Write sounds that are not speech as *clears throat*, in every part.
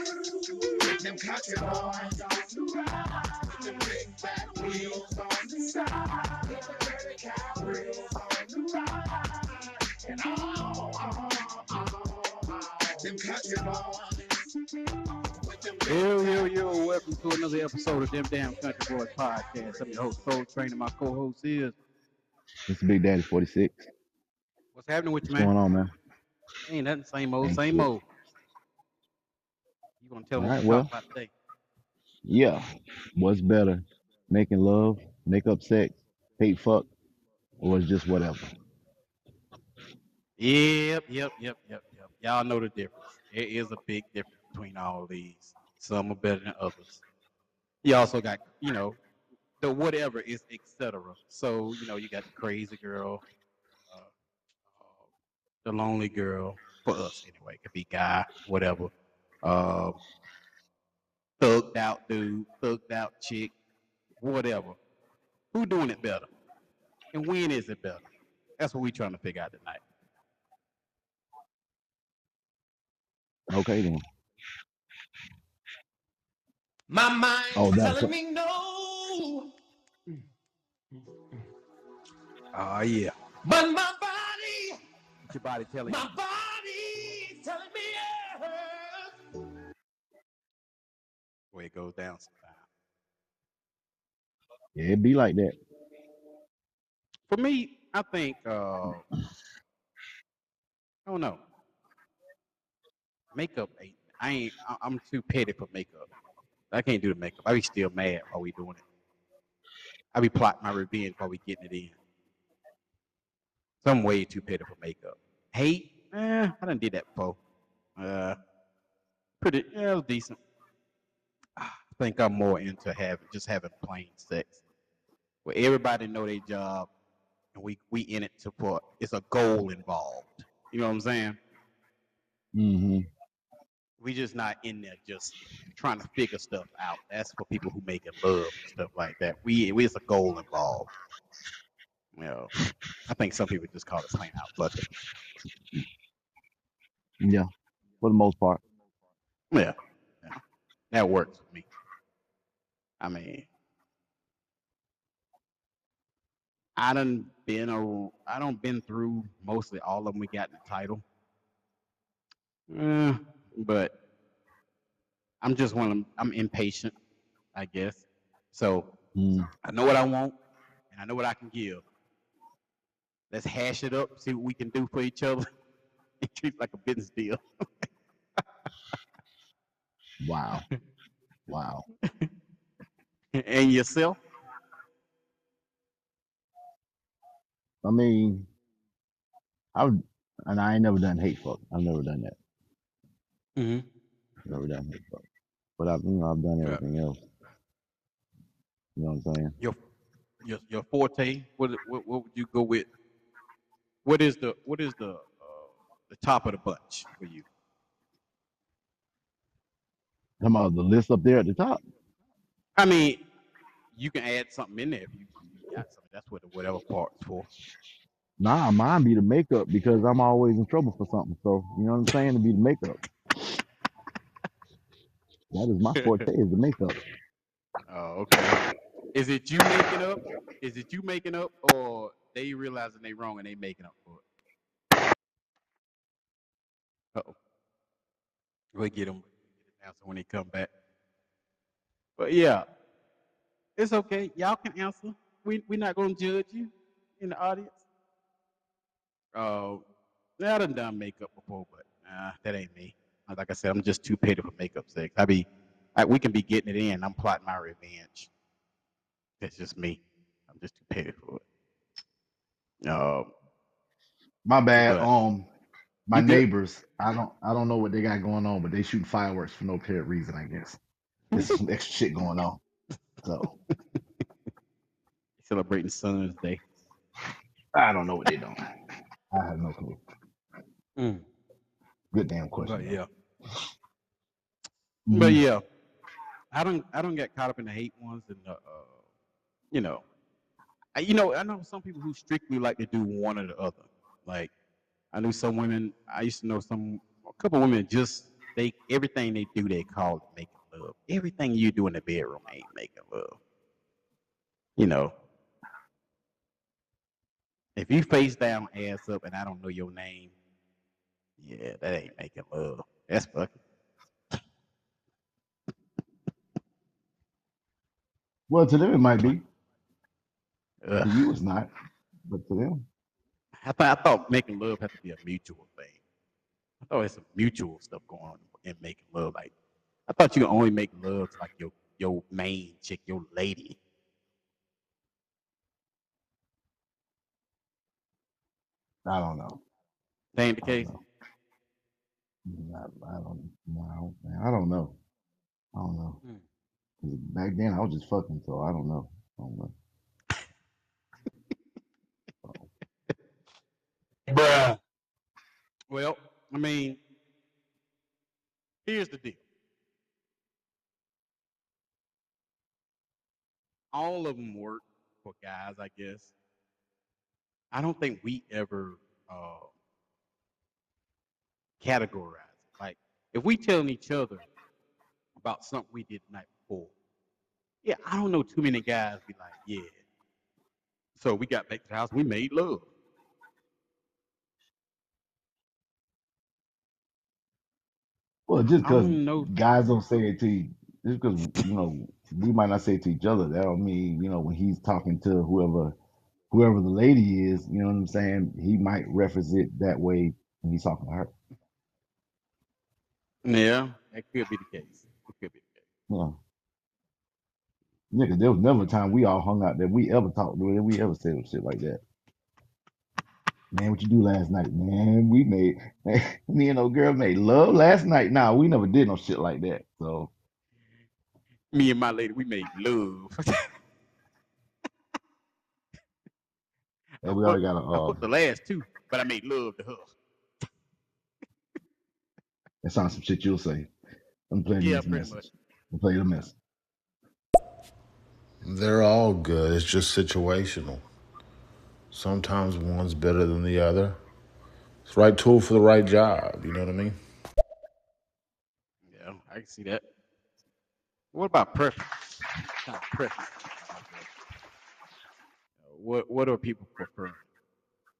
With them country boys on the ride. With them big fat wheels on the side. With the dirty cow wheels on the ride. And all, all, all, all them country boys. With them big Yo, yo, yo, welcome to another episode of Them Damn Country Boys Podcast. I'm your host, Soul Train, and my co-host is. It's Big Daddy 46. What's happening with you, man? What's going on, man? Ain't nothing, same old, Ain't same shit. old. You gonna tell me Alright, what well. about today? Yeah. What's better? Making love, make up sex, hate fuck, or it's just whatever? Yep, yep, yep, yep, yep. Y'all know the difference. There is a big difference between all these. Some are better than others. You also got, you know, the whatever is etc. So, you know, you got the crazy girl, uh, uh, the lonely girl, for us anyway. Could be guy, whatever. Uh, thugged out dude, thugged out chick, whatever. Who doing it better? And when is it better? That's what we're trying to figure out tonight. Okay, then. My mind Oh, that's telling me no, Oh yeah. but my body, What's your body telling you? my body telling me yes. Where it goes down sometimes. Yeah, it be like that. For me, I think uh I don't know. Makeup ain't I ain't I- I'm too petty for makeup. I can't do the makeup. I be still mad while we doing it. I be plotting my revenge while we getting it in. Some way too petty for makeup. Hate? Eh, I done did that before. Uh pretty yeah, it was decent. I think I'm more into having just having plain sex. Where everybody know their job and we we in it to put it's a goal involved. You know what I'm saying? Mm-hmm. We just not in there just trying to figure stuff out. That's for people who making love and stuff like that. We we it's a goal involved. You know, I think some people just call it plain out fucking. Yeah, for the most part. Yeah, yeah, that works for me. I mean, I done been a I don't been through mostly all of them we got in the title. Eh, but I'm just one of them, I'm impatient, I guess. So Mm. I know what I want and I know what I can give. Let's hash it up, see what we can do for each other. *laughs* and treat like a business deal. *laughs* Wow. Wow. *laughs* and yourself? I mean, I've and I ain't never done hate fuck. I've never done that. Mm-hmm. Never done hate fuck. But I've you know I've done Yeah. everything else. You know what I'm saying? Your your your forte. What what what would you go with? What is the what is the uh, the top of the bunch for you? Come on, the list up there at the top. I mean, you can add something in there if you, you got something. That's what the whatever part's for. Nah, mine be the makeup because I'm always in trouble for something. So you know what I'm saying? To be the makeup. That is my forte is the makeup. Oh, okay. Is it you making up? Is it you making up, or they realizing they wrong and they making up for it? Uh oh. We'll get them answer when they come back. But yeah, it's okay. Y'all can answer. We we're not gonna judge you in the audience. Oh, I done done makeup before, but nah, that ain't me. Like I said, I'm just too petty for makeup sex. I be, I, we can be getting it in. I'm plotting my revenge. That's just me. I'm just too petty for it. Um, My bad. But- Um, my neighbors. I don't. I don't know what they got going on, but they shoot fireworks for no apparent reason. I guess there's some extra shit going on. So *laughs* celebrating Son's Day. I don't know what they're doing. I have no clue. Mm, Good damn question. but yeah, Mm-hmm. but yeah, I don't, I don't get caught up in the hate ones and the, uh, you know, I, you know, I know some people who strictly like to do one or the other. Like, I knew some women. I used to know some, a couple women just they everything they do they call it making love. Everything you do in the bedroom ain't making love. You know. If you face down, ass up, and I don't know your name, yeah, that ain't making love. That's fucking. Well, to them it might be. Ugh. To you, it's not. But to them, I thought I thought making love had to be a mutual thing. I thought it's some mutual stuff going on in making love. Like I thought you could only make love to like your your main chick, your lady. I don't know. That ain't the case. I, I don't. No, I don't, know. I don't know. Hmm. Back then, I was just fucking, so I don't know. I don't know. *laughs* Bruh. Well, I mean, here's the deal. All of them work for guys, I guess. I don't think we ever uh, categorize. it. Like, if we telling each other about something we did the night before, yeah, I don't know too many guys be like, yeah. So we got back to the house, we made love. Well, just because guys don't say it to you, just because you know we might not say it to each other, that don't mean you know when he's talking to whoever, whoever the lady is, you know what I'm saying? He might reference it that way when he's talking to her. Yeah, that could be the case. It could be the case. Yeah. Nigga, there was never a time we all hung out that we ever talked to that we ever said some shit like that. Man, what you do last night? Man, we made *laughs* me and old girl made love last night. Nah, we never did no shit like that. So Me and my lady, we made love. *laughs* *laughs* and we already got a I uh put the last two, but I made love to her. *laughs* that sounds some shit you'll say. I'm playing Yeah, this pretty message. much. I'm playing the message. They're all good. It's just situational. Sometimes one's better than the other. It's the right tool for the right job. You know what I mean? Yeah, I can see that. What about preference? What kind preference? What What are people prefer?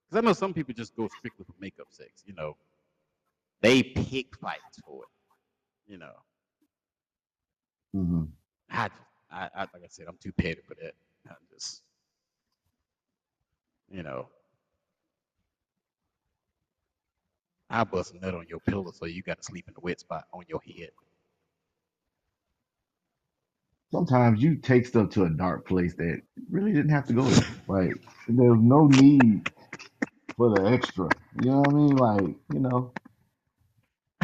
Because I know some people just go strictly for makeup sex. You know, they pick fights for it. You know, hmm I just, I, I like I said, I'm too petty for that. I'm just, you know, I bust a nut on your pillow, so you got to sleep in the wet spot on your head. Sometimes you take stuff to a dark place that really didn't have to go there. Like there's no need for the extra. You know what I mean? Like, you know,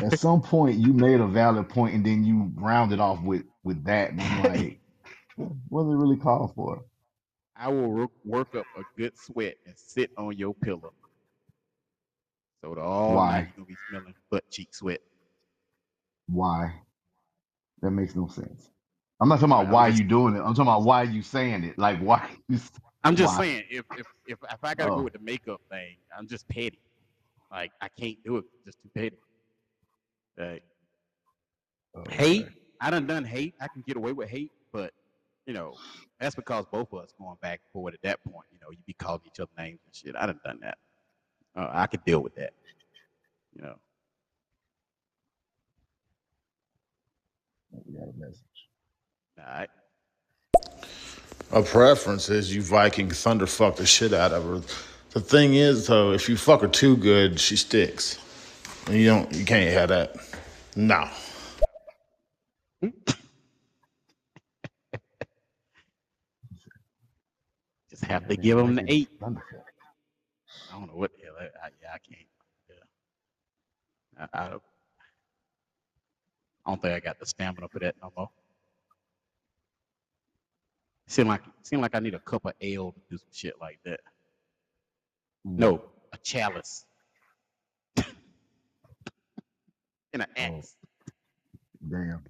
at some point you made a valid point and then you rounded off with with that and I'm like, *laughs* what was it really called for? I will work, work up a good sweat and sit on your pillow. So the all night you're gonna be smelling butt cheek sweat. Why? That makes no sense. I'm not talking about I'm why just you doing it. I'm talking about why you saying it. Like why *laughs* you s- I'm just why? saying if if if, if I gotta go Oh, with the makeup thing, I'm just petty. Like I can't do it. Just too petty. Like hate, okay. I done done hate. I can get away with hate, but you know, that's because both of us going back and forward at that point. You know, you be calling each other names and shit. I done done that. Uh, I could deal with that. You know. We got a message. All right. A preference is you Viking thunder fuck the shit out of her. The thing is, though, if you fuck her too good, she sticks. And you don't, you can't have that. No. *laughs* Just have to give them the eight. I don't know what the hell. I, I, yeah, I can't. Yeah. I, I, don't, I don't think I got the stamina for that no more. Seem like seem like I need a cup of ale to do some shit like that. Mm. No, a chalice *laughs* and an Oh, axe damn.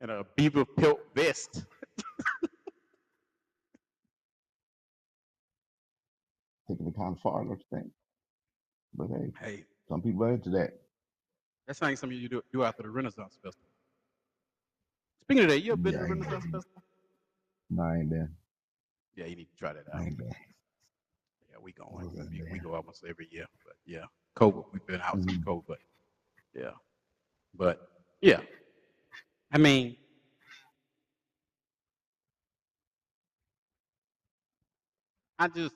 and a beaver pelt vest. *laughs* Taking it kind of far, don't you think? But hey, Hey, some people are into that. That sounds like something you do, do after the Renaissance Festival. Speaking of that, you ever been Yeah, to the Renaissance. Festival? No, I ain't been. Yeah, you need to try that I out. ain't been. Yeah, we I going. wasn't We, we there. go almost every year, but yeah, COVID. We've been out since Mhm. COVID, but yeah, but yeah. I mean, I just,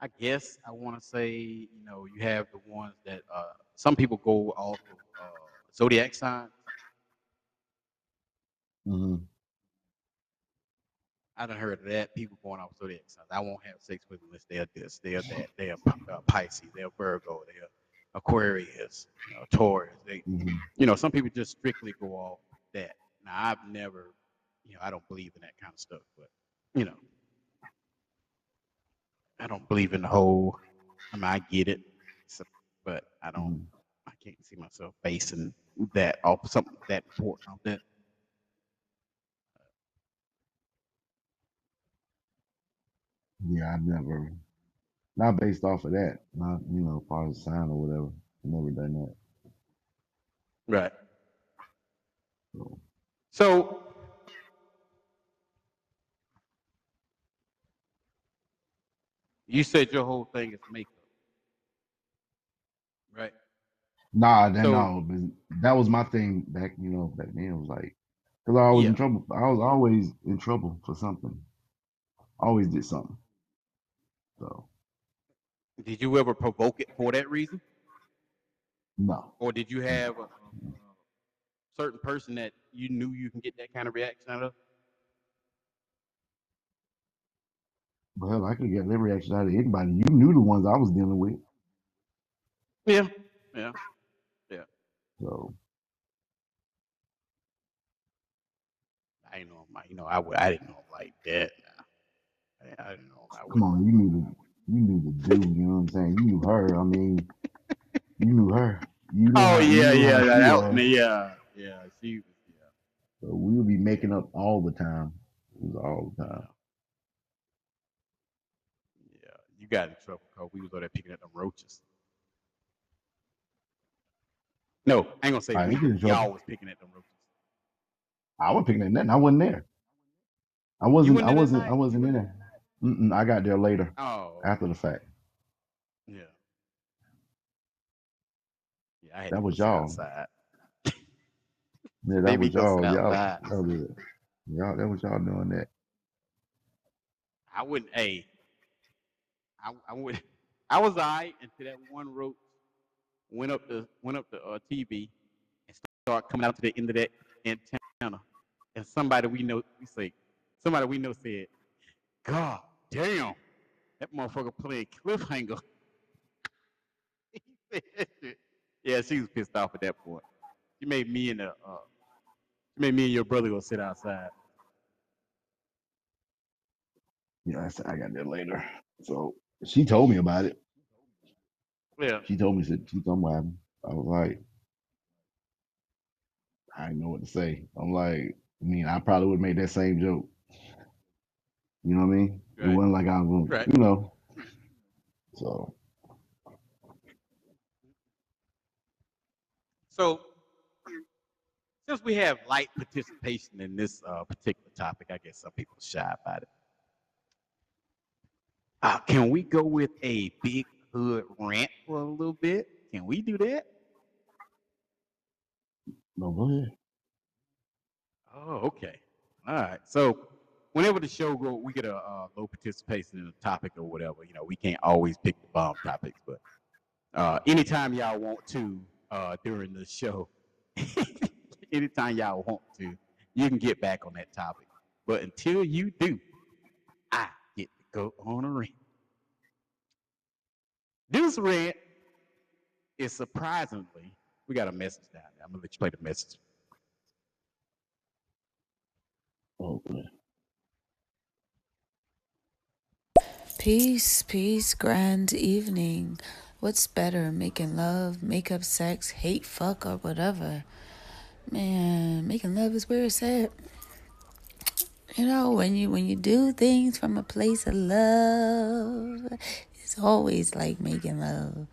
I guess I want to say, you know, you have the ones that uh, some people go off of uh, zodiac signs. Hmm I done heard of that. People going off zodiac signs. I won't have sex with them unless they're this, they're *laughs* that, they're uh, Pisces, they're Virgo, they're Aquarius, you know, Taurus. They, hmm you know, some people just strictly go off that. Now, I've never, you know, I don't believe in that kind of stuff, but you know, I don't believe in the whole. I mean, I get it, so, but I don't. hmm I can't see myself basing that off something that important off that. Yeah, I've never, not based off of that. Not, you know, part of the sign or whatever. Never done that. Right. So, So, you said your whole thing is makeup, right? nah, that So, no, but that was my thing back, you know, back then. it was like, cause I was in trouble. I was always in trouble for something. Always did something. So, Did you ever provoke it for that reason, no. or did you have a, certain person that you knew you can get that kind of reaction out of? Well, I could get that reaction out of anybody. You knew the ones I was dealing with. Yeah. Yeah. Yeah. So, I know You know, I, I didn't know him like that. I, didn't know. I come on, you knew the, you knew the dude. You know what I'm saying? You knew her. I mean, you knew her. You know Oh you yeah, knew yeah. That was was. me. Yeah, yeah. She. Yeah, So we would be making up all the time. It was all the time. yeah. You got in trouble because we was over there picking up them roaches. No, I ain't gonna say I we. didn't in. Y'all was picking at them roaches. I wasn't picking at nothing. I wasn't there. I wasn't. I wasn't. I wasn't in there. Mm-mm, I got there later, Oh, after the fact. yeah. Yeah, I had That was y'all. outside. *laughs* Yeah, that Made me was y'all. Y'all. Y'all did. Y'all. That was y'all doing that. I wouldn't. Hey, I I would. *laughs* I was alright until that one roach went up the went up the uh, TV and started coming out to the end of that antenna, and somebody we know we say somebody we know said, "God damn, that motherfucker playing cliffhanger." He said that shit. yeah, she was pissed off at that point. She made me and the uh, she made me and your brother go sit outside. Yeah, I, said I got there later. So she told me about it. Yeah, She told me. She, she told me what happened. I was like, I didn't know what to say. I'm like, I mean, I probably would have made that same joke. You know what I mean? It wasn't like I was, right. you know. So So since we have light participation in this uh, particular topic, I guess some people are shy about it. Uh, can we go with a big hood rant for a little bit? Can we do that? no, go ahead. Oh, okay. All right. So whenever the show go, we get a uh, low participation in a topic or whatever. You know, we can't always pick the bomb topics, but uh, anytime y'all want to uh, during the show, *laughs* anytime y'all want to, you can get back on that topic. But until you do, I get to go on a rant. This rant is surprisingly, we got a message down there. I'm gonna let you play the message. Okay. Peace, peace, grand evening. What's better, making love, make up sex, hate, fuck, or whatever? Man, making love is where it's at. You know, when you when you do things from a place of love, it's always like making love.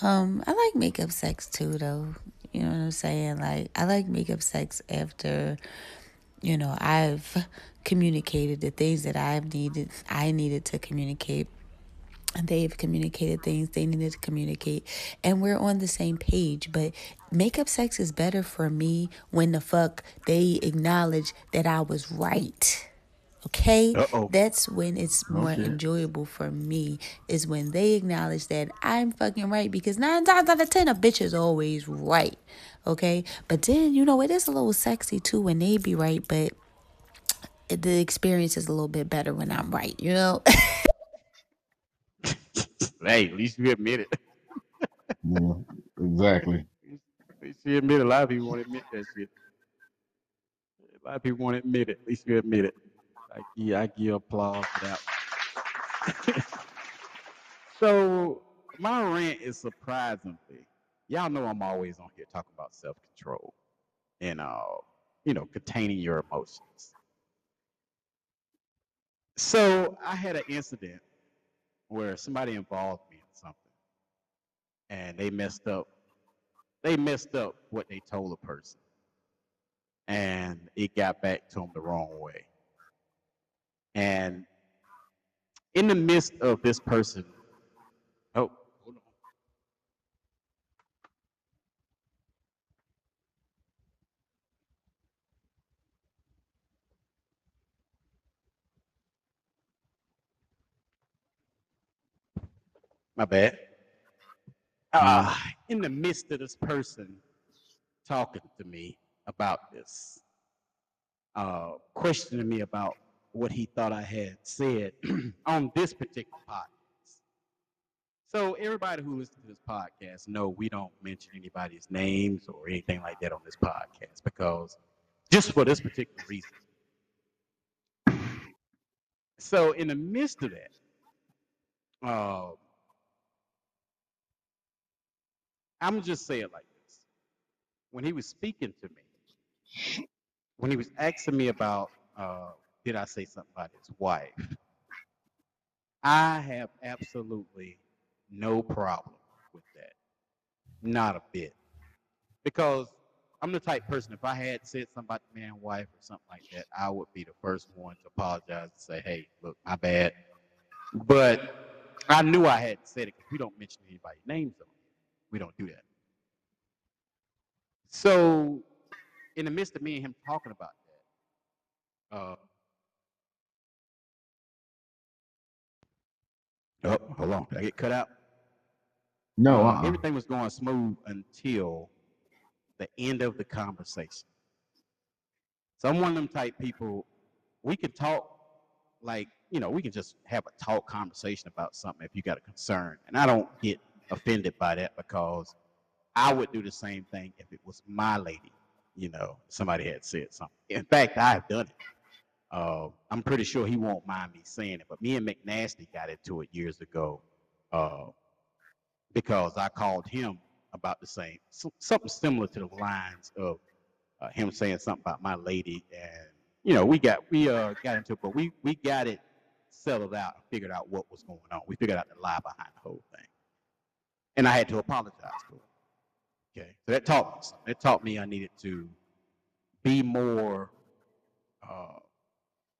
Um, I like makeup sex too, though. You know what I'm saying? Like, I like makeup sex after, you know, I've communicated the things that I've needed, I needed to communicate. And they've communicated things they needed to communicate, and we're on the same page. But makeup sex is better for me when the fuck they acknowledge that I was right. Okay, Uh oh. that's when it's Oh more shit. enjoyable for me. Is when they acknowledge that I'm fucking right because nine times out of ten a bitch is always right. Okay, but then you know it is a little sexy too when they be right, but the experience is a little bit better when I'm right. You know. *laughs* Hey, at least you admit it. *laughs* Yeah, exactly. At least you admit it. A lot of people won't admit that shit. A lot of people won't admit it. At least you admit it. I give, I give applause for that. *laughs* so my rant is surprisingly, y'all know I'm always on here talking about self-control and uh, you know, containing your emotions. So I had an incident where somebody involved me in something and they messed up they messed up what they told a person and it got back to them the wrong way and in the midst of this person oh hold on. My bad. Uh, in the midst of this person talking to me about this uh, questioning me about what he thought I had said *clears throat* on this particular podcast. So everybody who listens to this podcast know we don't mention anybody's names or anything like that on this podcast because just for this particular reason. So in the midst of that, uh, I'm just say it like this: when he was speaking to me, when he was asking me about uh, did I say something about his wife, I have absolutely no problem with that. Not a bit. Because I'm the type person, if I had said something about the man's wife or something like that, I would be the first one to apologize and say, hey, look, my bad. But I knew I hadn't said it because we don't mention anybody's names on. We don't do that. So, in the midst of me and him talking about that, uh, oh, hold on, did I get cut out? No, Uh, uh-uh. everything was going smooth until the end of the conversation. So I'm one of them type people. We can talk like you know, we can just have a talk conversation about something if you got a concern, and I don't get offended by that because I would do the same thing if it was my lady. You know, somebody had said something. In fact, I've done it. Uh, I'm pretty sure he won't mind me saying it, but me and McNasty got into it years ago. Uh, because I called him about the same, so- something similar to the lines of uh, him saying something about my lady, and you know, we got we uh got into it, but we we got it settled out and figured out what was going on. We figured out the lie behind the whole thing, and I had to apologize to him. Okay, so that taught me something. That taught me I needed to be more uh,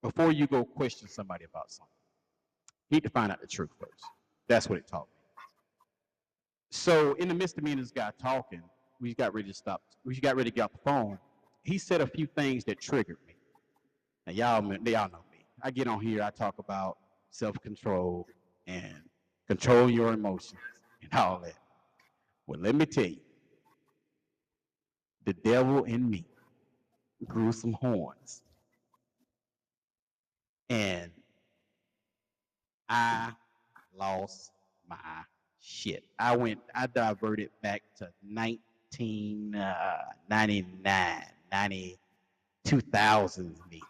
before you go question somebody about something. You need to find out the truth first. That's what it taught me. So in the midst of me and this guy talking, we got ready to stop. We got ready to get off the phone. He said a few things that triggered me. Now y'all, ma- y'all know me. I get on here. I talk about self-control and control your emotions and all that. Well, let me tell you, the devil in me grew some horns, and I lost my shit. I went, I diverted back to 1999, uh, 90, 2000s me.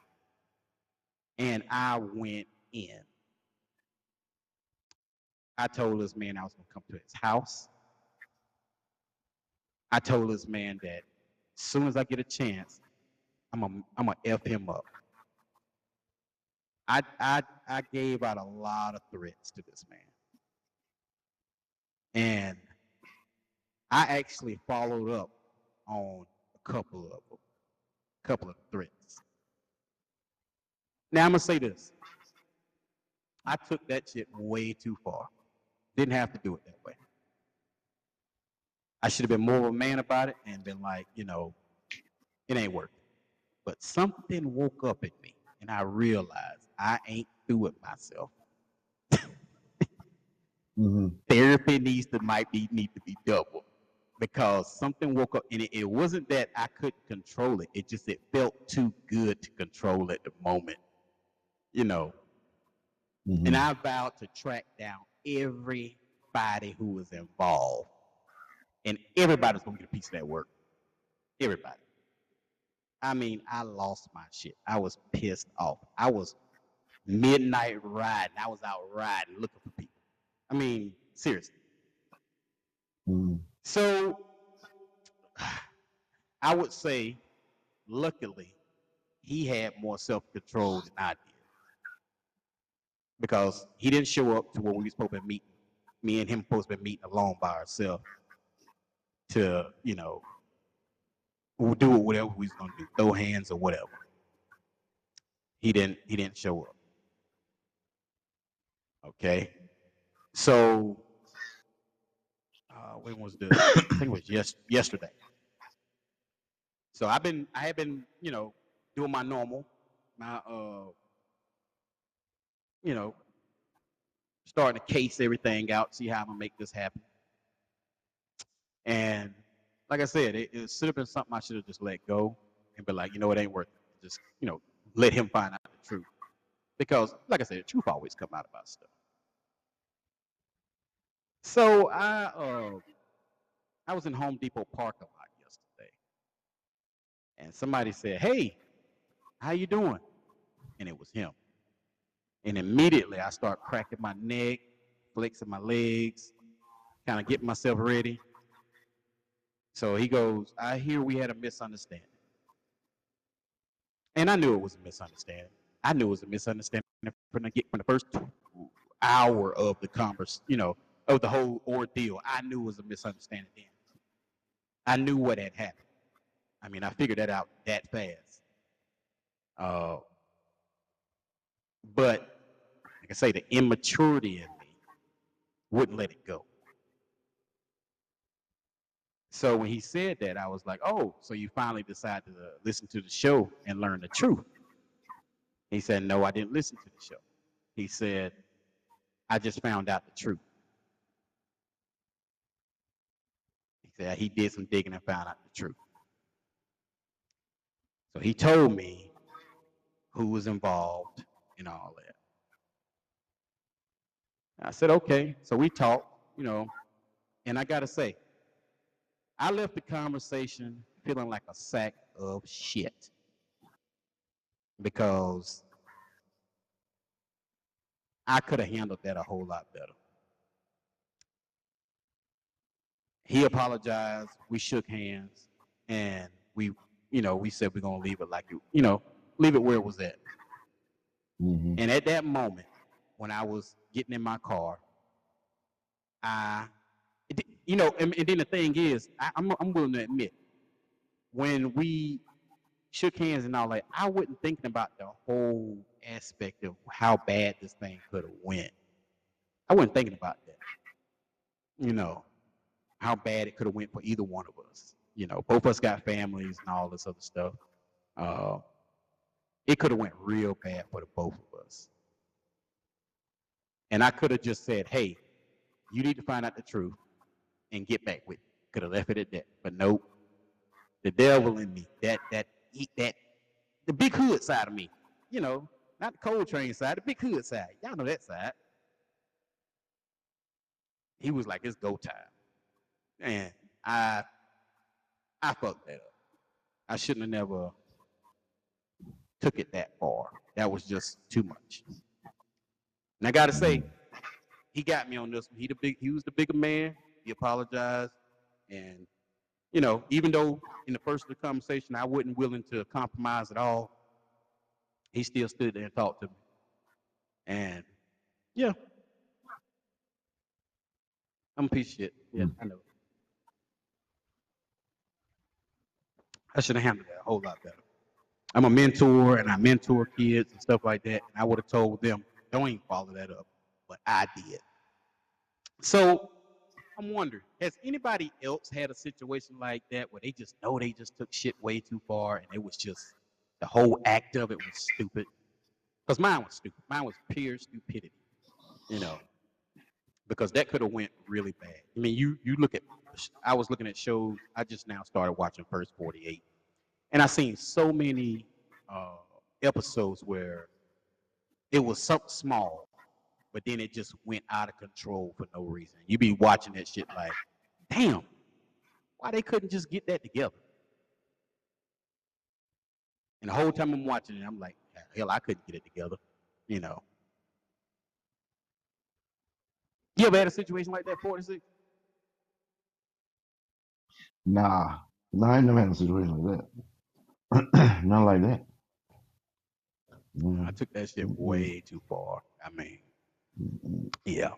And I went in. I told this man I was to come to his house. I told this man that as soon as I get a chance, I'm gonna, I'm to F him up. I, I, I gave out a lot of threats to this man. And I actually followed up on a couple of them, couple of threats. Now I'm gonna say this. I took that shit way too far. Didn't have to do it that way. I should have been more of a man about it and been like, you know, it ain't working. But something woke up in me and I realized I ain't through it myself. hmm Therapy needs to might be need to be doubled because something woke up and it, it wasn't that I couldn't control it. It just it felt too good to control at the moment. You know, hmm and I vowed to track down everybody who was involved. And everybody's gonna get a piece of that work. Everybody. I mean, I lost my shit. I was pissed off. I was midnight riding. I was out riding looking for people. I mean, seriously. hmm So *sighs* I would say, luckily, he had more self control than I did. Because he didn't show up to where we were supposed to be meeting. Me and him supposed to be meeting alone by ourselves to, you know, we'll do whatever we was gonna do, throw hands or whatever. He didn't he didn't show up. Okay. So uh when was this? I think it was yes yesterday. So I've been I have been, you know, doing my normal, my uh you know, starting to case everything out, see how I'm gonna make this happen. And like I said, it, it should have been something I should have just let go and be like, you know, it ain't worth it. Just, you know, let him find out the truth. Because, like I said, the truth always come out about stuff. So I uh I was in Home Depot parking lot yesterday. And somebody said, Hey, how you doing? And it was him. And immediately I start cracking my neck, flexing my legs, kind of getting myself ready. So he goes, I hear we had a misunderstanding. And I knew it was a misunderstanding. I knew it was a misunderstanding from the, from the first hour of the converse, you know, of the whole ordeal. I knew it was a misunderstanding then. I knew what had happened. I mean, I figured that out that fast. Uh, but like I say, the immaturity in me wouldn't let it go. So when he said that, I was like, "Oh, so you finally decided to listen to the show and learn the truth?" He said, "No, I didn't listen to the show." He said, "I just found out the truth." Said he did some digging and found out the truth. So he told me who was involved in all that. I said, "Okay." So we talked, you know, and I got to say, I left the conversation feeling like a sack of shit because I could have handled that a whole lot better. He apologized. We shook hands, and we, you know, we said we're gonna leave it like it, you know, leave it where it was at. hmm And at that moment, when I was getting in my car, I, it, you know, and, and then the thing is, I, I'm, I'm willing to admit, when we shook hands and all that, I wasn't thinking about the whole aspect of how bad this thing could have went. I wasn't thinking about that. You know, how bad it could have went for either one of us. You know, both of us got families and all this other stuff. Uh, it could have went real bad for the both of us. And I could have just said, "Hey, you need to find out the truth and get back with." me." Could have left it at that, but nope. The devil in me, that that that the big hood side of me, you know, not the cold train side, the big hood side. Y'all know that side. He was like, "It's go time," and I I fucked that up. I shouldn't have never took it that far. That was just too much. And I gotta say, he got me on this one. He the big he was the bigger man. He apologized. And you know, even though in the first of the conversation I wasn't willing to compromise at all, he still stood there and talked to me. And yeah. I'm a piece of shit. Yeah, I know. I should have handled that a whole lot better. I'm a mentor and I mentor kids and stuff like that. And I would have told them, don't even follow that up. But I did. So I'm wondering, has anybody else had a situation like that where they just know they just took shit way too far and it was just the whole act of it was stupid? Because mine was stupid. Mine was pure stupidity, you know, because that could have went really bad. I mean, you you look at, I was looking at shows. I just now started watching First 48, and I seen so many uh, episodes where it was something small, but then it just went out of control for no reason. You be watching that shit like, damn, why they couldn't just get that together? And the whole time I'm watching it, I'm like, hell, I couldn't get it together, you know. You ever had a situation like that, 46? Nah, nah, I ain't never had a situation like that. *clears throat* Not like that. I Mm, took that shit mm, mm, way too far. I mean, yeah,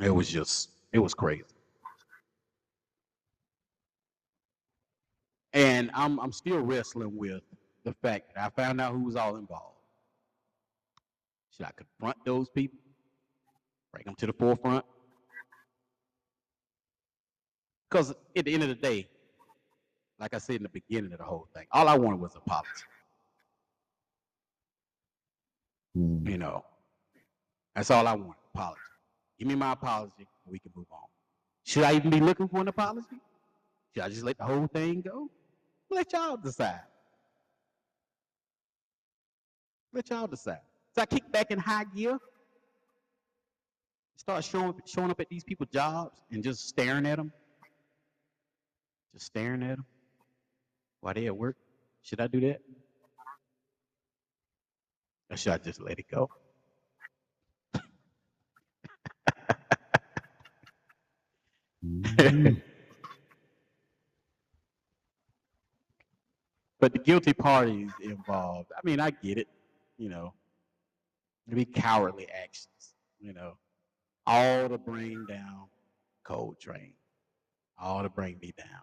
it was just, it was crazy. And I'm, I'm still wrestling with the fact that I found out who was all involved. Should I confront those people? Bring them to the forefront? Because at the end of the day, like I said in the beginning of the whole thing, all I wanted was apology. Mm. You know, that's all I want. Apology. Give me my apology, and we can move on. Should I even be looking for an apology? Should I just let the whole thing go? Let y'all decide. Let y'all decide. So I kick back in high gear, start showing showing up at these people's jobs and just staring at them, just staring at them while they at work. Should I do that? Or should I just let it go? Mm. *laughs* But the guilty parties involved, I mean, I get it, you know, it'd be cowardly actions, you know, all to bring down Cold Train, all to bring me down.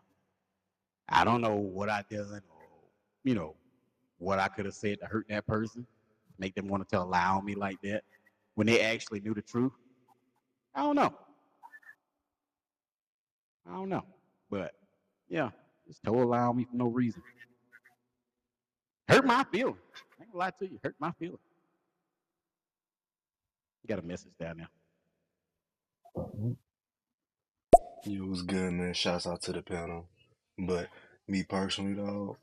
I don't know what I done or, you know, what I could have said to hurt that person, make them want to allow me like that when they actually knew the truth. I don't know. I don't know. But yeah, just told allow me for no reason. Hurt my feelings. I ain't gonna lie to you. Hurt my feelings. You got a message down there. You was good, man. Shouts out to the panel. But me personally, though,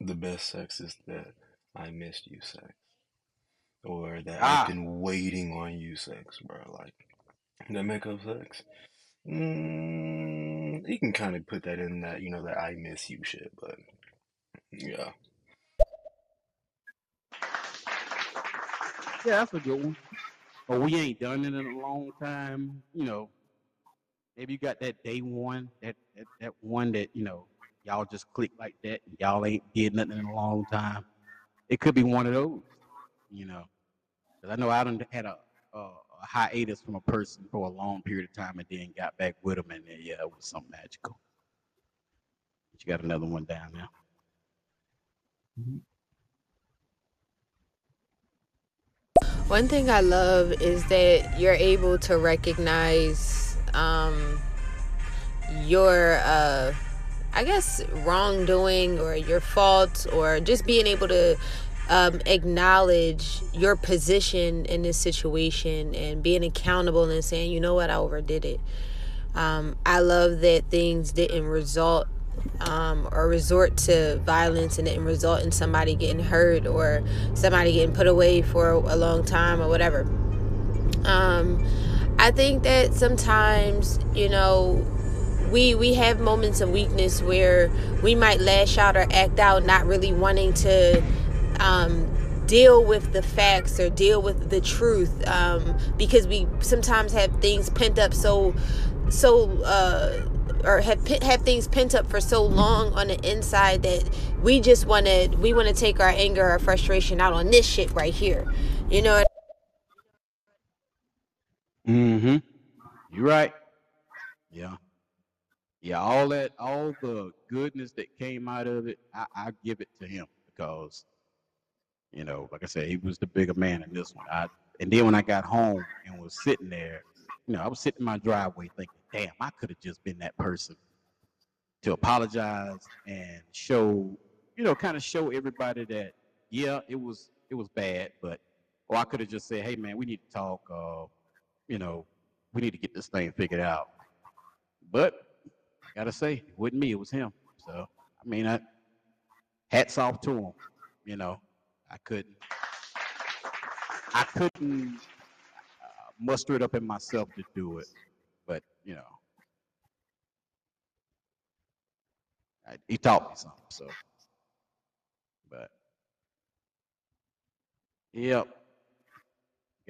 the best sex is that I missed you sex. Or that I've Ah, been waiting on you sex, bro. Like, that makeup sex. Mm, you can kind of put that in that, you know, that I miss you shit, but yeah. yeah, that's a good one. But we ain't done it in a long time. You know, maybe you got that day one, that that, that one that you know y'all just click like that. Y'all ain't did nothing in a long time. It could be one of those. You know, 'Cause I know I done had a, a, a hiatus from a person for a long period of time and then got back with them, and then, yeah, it was something magical. But you got another one down. Mm. One thing I love is that you're able to recognize um, your, uh, I guess, wrongdoing or your faults, or just being able to um, acknowledge your position in this situation and being accountable and saying, you know what, I overdid it. Um, I love that things didn't result um, or resort to violence and didn't result in somebody getting hurt or somebody getting put away for a long time or whatever. Um, I think that sometimes, you know, we we have moments of weakness where we might lash out or act out, not really wanting to um, deal with the facts or deal with the truth, um, because we sometimes have things pent up so so. Uh, or have have things pent up for so long on the inside that we just want to we want to take our anger our frustration out on this shit right here you know Mm-hmm. You right. Yeah. yeah, all that, all the goodness that came out of it, I, I give it to him because, you know, like I said, he was the bigger man in this one. I, and then when I got home and was sitting there, you know, I was sitting in my driveway thinking, damn, I could have just been that person to apologize and show, you know, kind of show everybody that, yeah, it was, it was bad, but, or I could have just said, hey, man, we need to talk, uh, you know, we need to get this thing figured out. But gotta say, it wasn't me, it was him. So I mean, I hats off to him. You know, I couldn't, I couldn't uh, muster it up in myself to do it, but you know, I, he taught me something. So, but yep,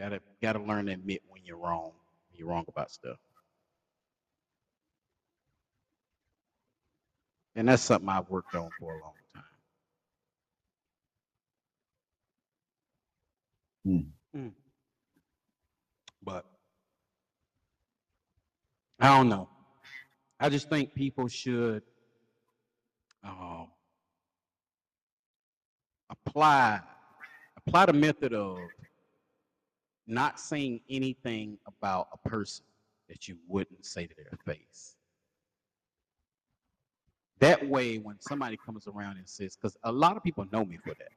gotta gotta learn to admit when you're wrong. When you're wrong about stuff. And that's something I've worked on for a long time. Hmm. Mm. But I don't know. I just think people should um, apply apply the method of not saying anything about a person that you wouldn't say to their face. That way, when somebody comes around and says, because a lot of people know me for that.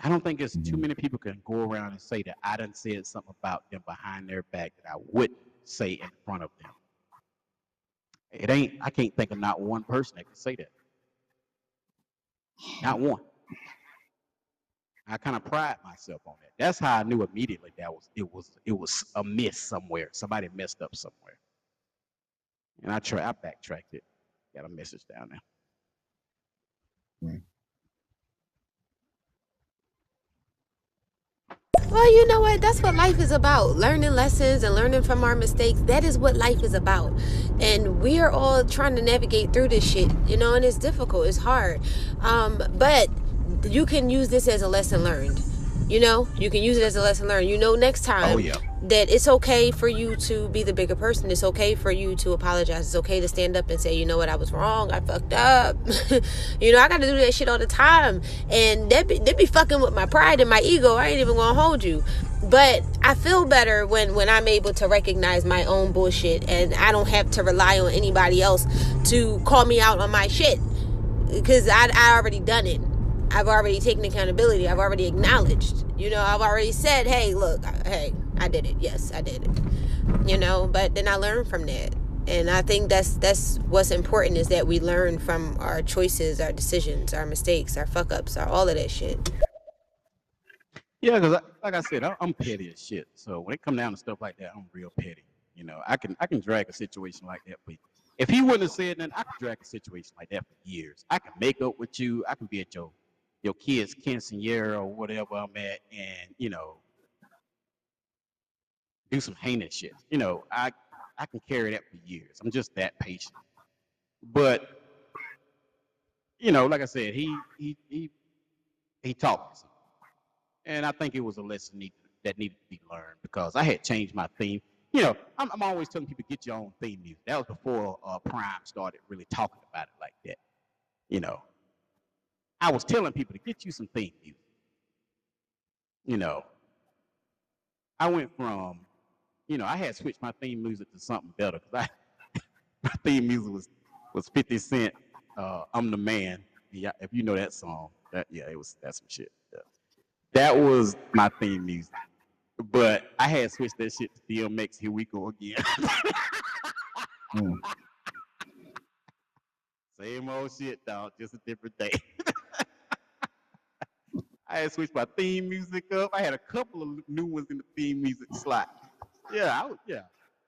I don't think it's too Mhm. many people can go around and say that I done said something about them behind their back that I wouldn't say in front of them. It ain't, I can't think of not one person that can say that. Not one. I kind of pride myself on that. That's how I knew immediately that was it was it was a miss somewhere. Somebody messed up somewhere. And I try I backtracked it. Got a message down there. Well, you know what? That's what life is about. Learning lessons and learning from our mistakes. That is what life is about. And we are all trying to navigate through this shit, you know, and it's difficult, it's hard. Um, but you can use this as a lesson learned. You know, you can use it as a lesson learned. You know, next oh, time Oh yeah. that it's okay for you to be the bigger person. It's okay for you to apologize. It's okay to stand up and say, you know what, I was wrong. I fucked up. *laughs* you know, I got to do that shit all the time, and that be, that be fucking with my pride and my ego. I ain't even gonna hold you. But I feel better when when I'm able to recognize my own bullshit, and I don't have to rely on anybody else to call me out on my shit because I I already done it. I've already taken accountability. I've already acknowledged. You know, I've already said, "Hey, look, hey, I did it. Yes, I did it." You know, but then I learned from that. And I think that's that's what's important is that we learn from our choices, our decisions, our mistakes, our fuck ups, our all of that shit. Yeah, because like I said, I'm petty as shit. So when it come down to stuff like that, I'm real petty. You know, I can I can drag a situation like that. But if he wouldn't have said nothing, I could drag a situation like that for years. I can make up with you. I can be at your your kids' quinceanera or whatever I'm at, and you know, do some heinous shit. You know, I I can carry that for years. I'm just that patient. But you know, like I said, he he he he taught me and I think it was a lesson need, that needed to be learned because I had changed my theme. You know, I'm, I'm always telling people get your own theme music. That was before uh, Prime started really talking about it like that. You know, I was telling people to get you some theme music. You know, I went from, you know, I had switched my theme music to something better because I *laughs* my theme music was was 50 Cent. Uh, I'm the man. Yeah, if you know that song, that yeah, it was that's some shit. Yeah. That was my theme music. But I had switched that shit to DMX. Here we go again. Hmm. *laughs* Same old shit, dog. Just a different day. I had switched my theme music up. I had a couple of new ones in the theme music slot. Yeah, I was, yeah,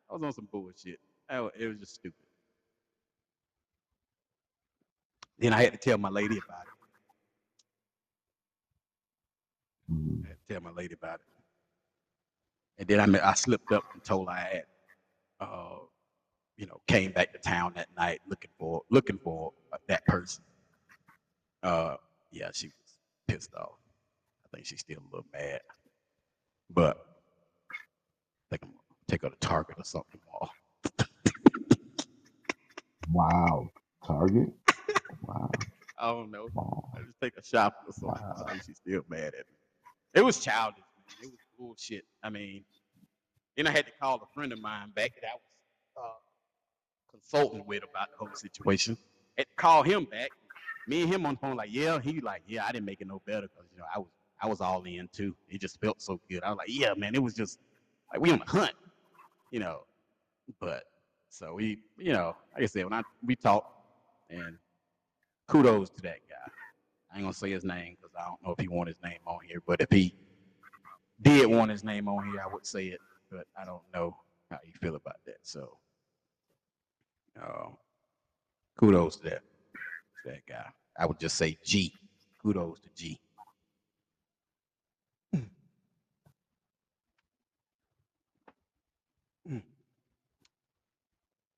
I was on some bullshit. It was just stupid. Then I had to tell my lady about it. I had to tell my lady about it. And then I, I slipped up and told her I had, uh, you know, came back to town that night looking for looking for that person. Uh, yeah, she was pissed off. I think she's still a little mad, but I think I'm gonna take her to Target or something tomorrow. Wow. Target. Wow. I don't know. Wow. I just take a shop or something. Wow. I think she's still mad at me. It was childish, man. It was bullshit. I mean, then I had to call a friend of mine back that I was uh, consulting with about the whole situation. Had to call him back. Me and him on the phone, like, yeah, he like, yeah, I didn't make it no better because you know I was I was all in too. It just felt so good. I was like, yeah, man, it was just like we on the hunt, you know. But so we, you know, like I said, when I we talked, and kudos to that guy. I ain't gonna say his name because I don't know if he want his name on here, but if he did want his name on here, I would say it. But I don't know how you feel about that. So, uh, kudos to that to that guy. I would just say G. Kudos to G.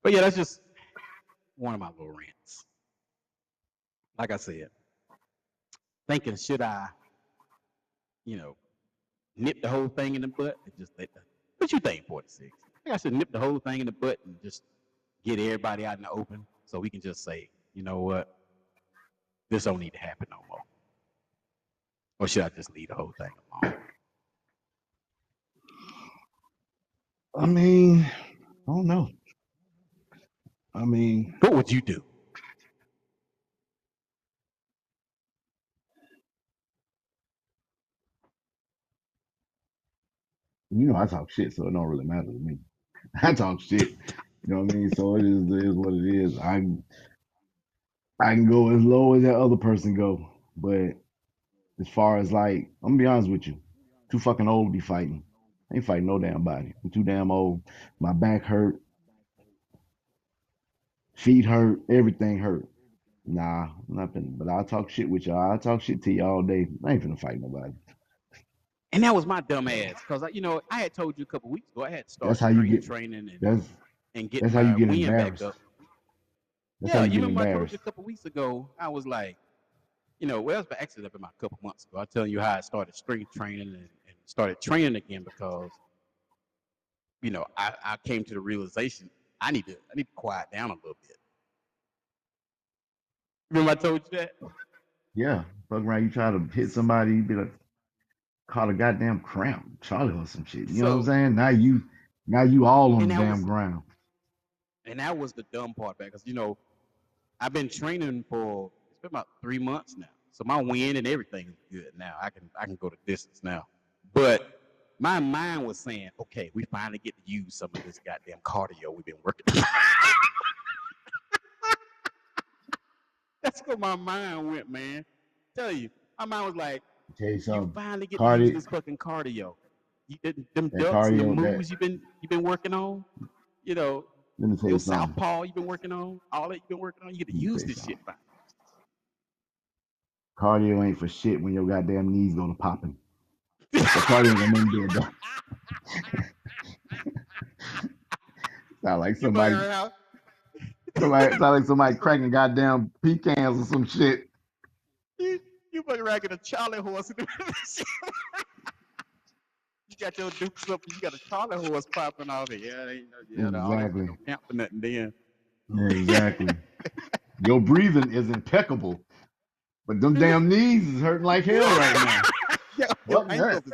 But yeah, that's just one of my little rants. Like I said, thinking should I, you know, nip the whole thing in the butt and just let the what you think, 46? I think I should nip the whole thing in the butt and just get everybody out in the open so we can just say, you know what, this don't need to happen no more. Or should I just leave the whole thing alone? I mean, I don't know. I mean, What would you do? you know, I talk shit, so it don't really matter to me. *laughs* I talk shit. You know what I mean? So it is, it is what it is. I can- I can go as low as that other person go, but as far as like, I'm gonna be honest with you, too fucking old to be fighting. I ain't fighting no damn body. I'm too damn old. My back hurt, feet hurt, everything hurt. Nah, nothing. But I'll talk shit with y'all. I'll talk shit to you all day. I ain't finna fight nobody. And that was my dumb ass because you know I had told you a couple weeks ago I had started That's how you strength get. training and, That's and get that's how you get wind back up. That's Yeah, you you remember I told you a couple weeks ago. I was like, you know, well, it was actually up in my couple months ago. I telling you how I started strength training and, and started training again because, you know, I, I came to the realization I need to I need to quiet down a little bit. Remember I told you that? Yeah, fuck around. You try to hit somebody, you be like, caught a goddamn cramp, Charlie or some shit. You know what I'm saying? Now you, now you all on the damn was ground. and that was the dumb part back because you know I've been training for it's been about three months now. So my wind and everything is good now. I can I can go the distance now. But my mind was saying, okay, we finally get to use some of this goddamn cardio we've been working. *laughs* That's where my mind went, man. Tell you, my mind was like, Tell you you finally get to use this fucking cardio. You, them them that ducks cardio, that moves you've been you've been working on, you know, let me tell your you southpaw you've been working on, all that you've been working on, you get to Let me tell use this something. shit back. Cardio ain't for shit when your goddamn knees go to popping. That cardio ain't gonna make do a dump. *laughs* Sound like somebody, somebody, sound like somebody cracking goddamn pecans or some shit. you you fucking get a Charlie horse in the middle of the shit. You got your dukes up, you got a Charlie horse popping off it. Yeah, yeah, Exactly, no camp nothing then. yeah, exactly. Your breathing is impeccable, but them damn knees is hurting like hell right now. Yeah, your ankles is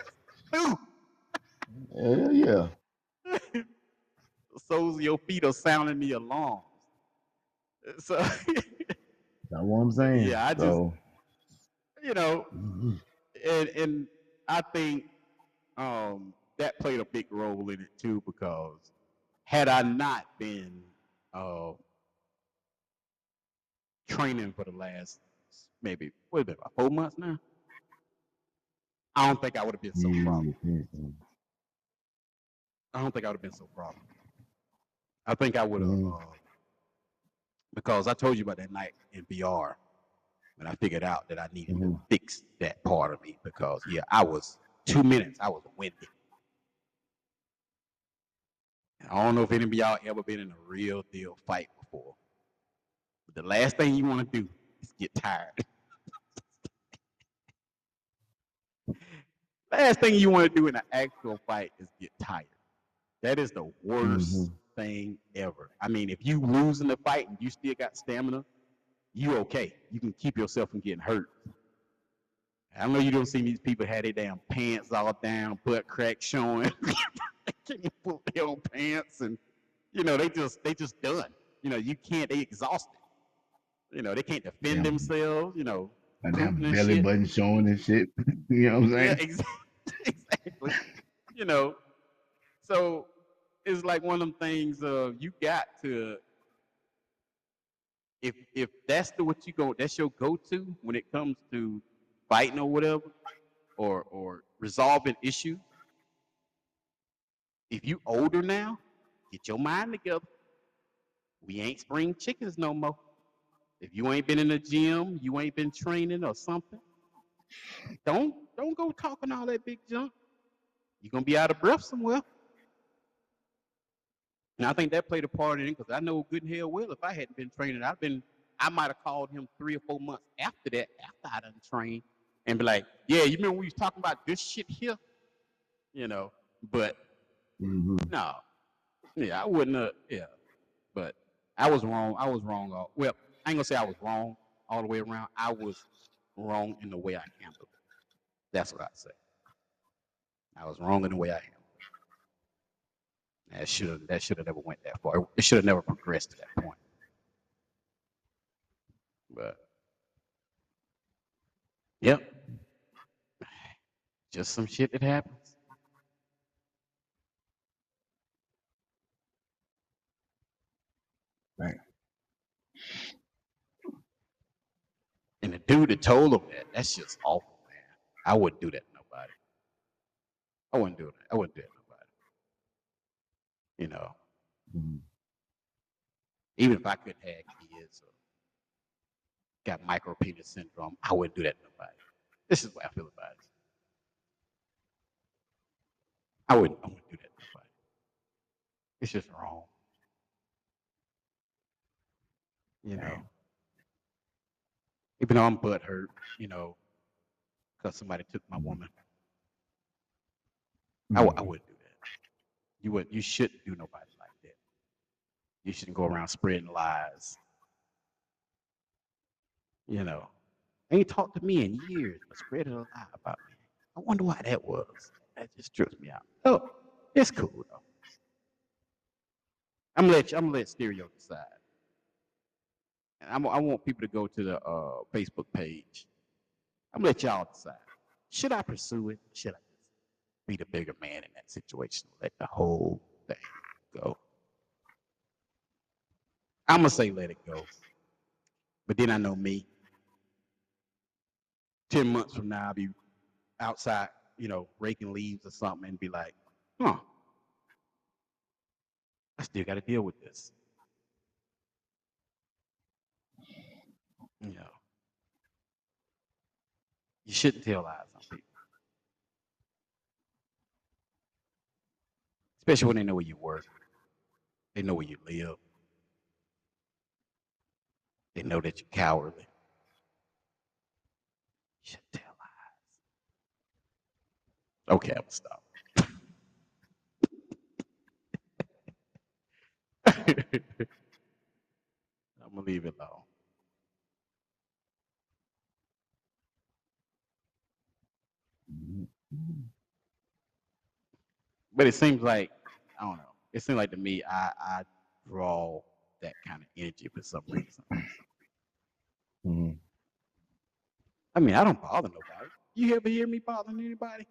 Hell yeah. soles of your feet are sounding the alarms. So That's what I'm saying. yeah, I just you know, mhm. and and I think um that played a big role in it too because had I not been uh training for the last maybe what is it about four months now, I don't think I would have been so yeah, problem. yeah. I don't think I would have been so problem. I think I would have Mm, uh, because I told you about that night in VR when I figured out that I needed to mhm. fix that part of me because yeah, I was two minutes, I was winded. I don't know if any of y'all ever been in a real deal fight before. But the last thing you want to do is get tired. Last thing you want to do in an actual fight is get tired. That is the worst mm-hmm. thing ever. I mean, if you lose in the fight and you still got stamina, you okay. You can keep yourself from getting hurt. I know you don't see these people had their damn pants all down, butt crack showing. *laughs* they can't pull their own pants, and you know they just they just done. You know you can't. They exhausted. You know they can't defend Damn, themselves. You know cramping damn belly shit. button showing and shit. *laughs* you know what I'm Yeah, saying? exactly. *laughs* exactly. You know, so it's like one of them things. Uh, you got to if if that's the what you go that's your go to when it comes to fighting or whatever or or resolving issues. If you older now, get your mind together. We ain't spring chickens no more. If you ain't been in the gym, you ain't been training or something, don't don't go talking all that big junk. You're gonna be out of breath somewhere. And I think that played a part in it because I know good and hell well if I hadn't been training, I've been I might have called him three or four months after that, after I done trained, and be like, Yeah, you remember we was talking about this shit here? You know, but hmm no. Yeah, I wouldn't have yeah. But I was wrong. I was wrong all well, I ain't gonna say I was wrong all the way around. I was wrong in the way I handled it. That's what I'd say. I was wrong in the way I handled it. That should have that should have never went that far. It should have never progressed to that point. But yep, just some shit that happens. Right. And the dude that told him that, that's just awful, man. I wouldn't do that to nobody. I wouldn't do that. I wouldn't do that to nobody. You know, hmm even if I could have kids or got micro penis syndrome, I wouldn't do that to nobody. This is what I feel about it. I wouldn't, I wouldn't do that to nobody. It's just wrong. You know. Even though I'm butt hurt, you know, because somebody took my hmm woman, I, w- I hmm wouldn't do that. You would, you shouldn't do nobody like that. You shouldn't go around spreading lies. You know, ain't talked to me in years, but spreading a lie about me. I wonder why that was. That just trips me out. Oh, it's cool though. I'm gonna let you, I'm gonna let Stereo decide. I'm, I want people to go to the uh, Facebook page. I'm gonna let y'all decide. Should I pursue it? Should I just be the bigger man in that situation? Let the whole thing go. I'm gonna say let it go. But then I know me. Ten months from now, I'll be outside, you know, raking leaves or something, and be like, "Huh, I still got to deal with this." You know, you shouldn't tell lies on people, especially when they know where you work, they know where you live, they know that you're cowardly. You shouldn't tell lies. Okay, I'm gonna stop. *laughs* I'm gonna leave it alone. hmm But it seems like I don't know. It seems like to me, I I draw that kind of energy for some reason. hmm I mean, I don't bother nobody. You ever hear me bothering anybody?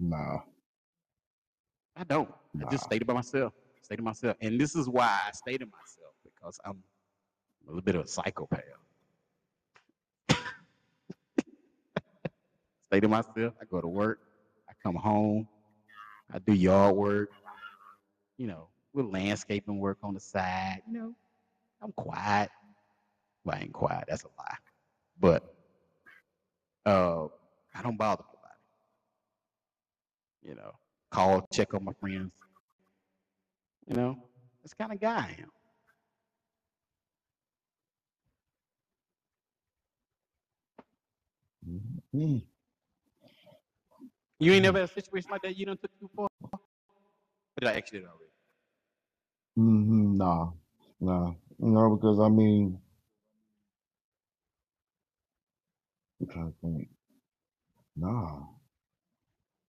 Nah, I don't. I just stay to by myself. Stay to myself. And this is why I stay to myself because I'm a little bit of a psychopath. To myself. I go to work. I come home. I do yard work. You know, with landscaping work on the side. You know, I'm quiet. Well, I ain't quiet. That's a lie. But uh, I don't bother nobody. You know, call, check on my friends. You know, that's kind of guy I am. hmm You ain't never had a situation like that you done took too far? Or did I actually already? Mm-hmm. Nah, nah, no, because I mean, I'm trying to think. Nah,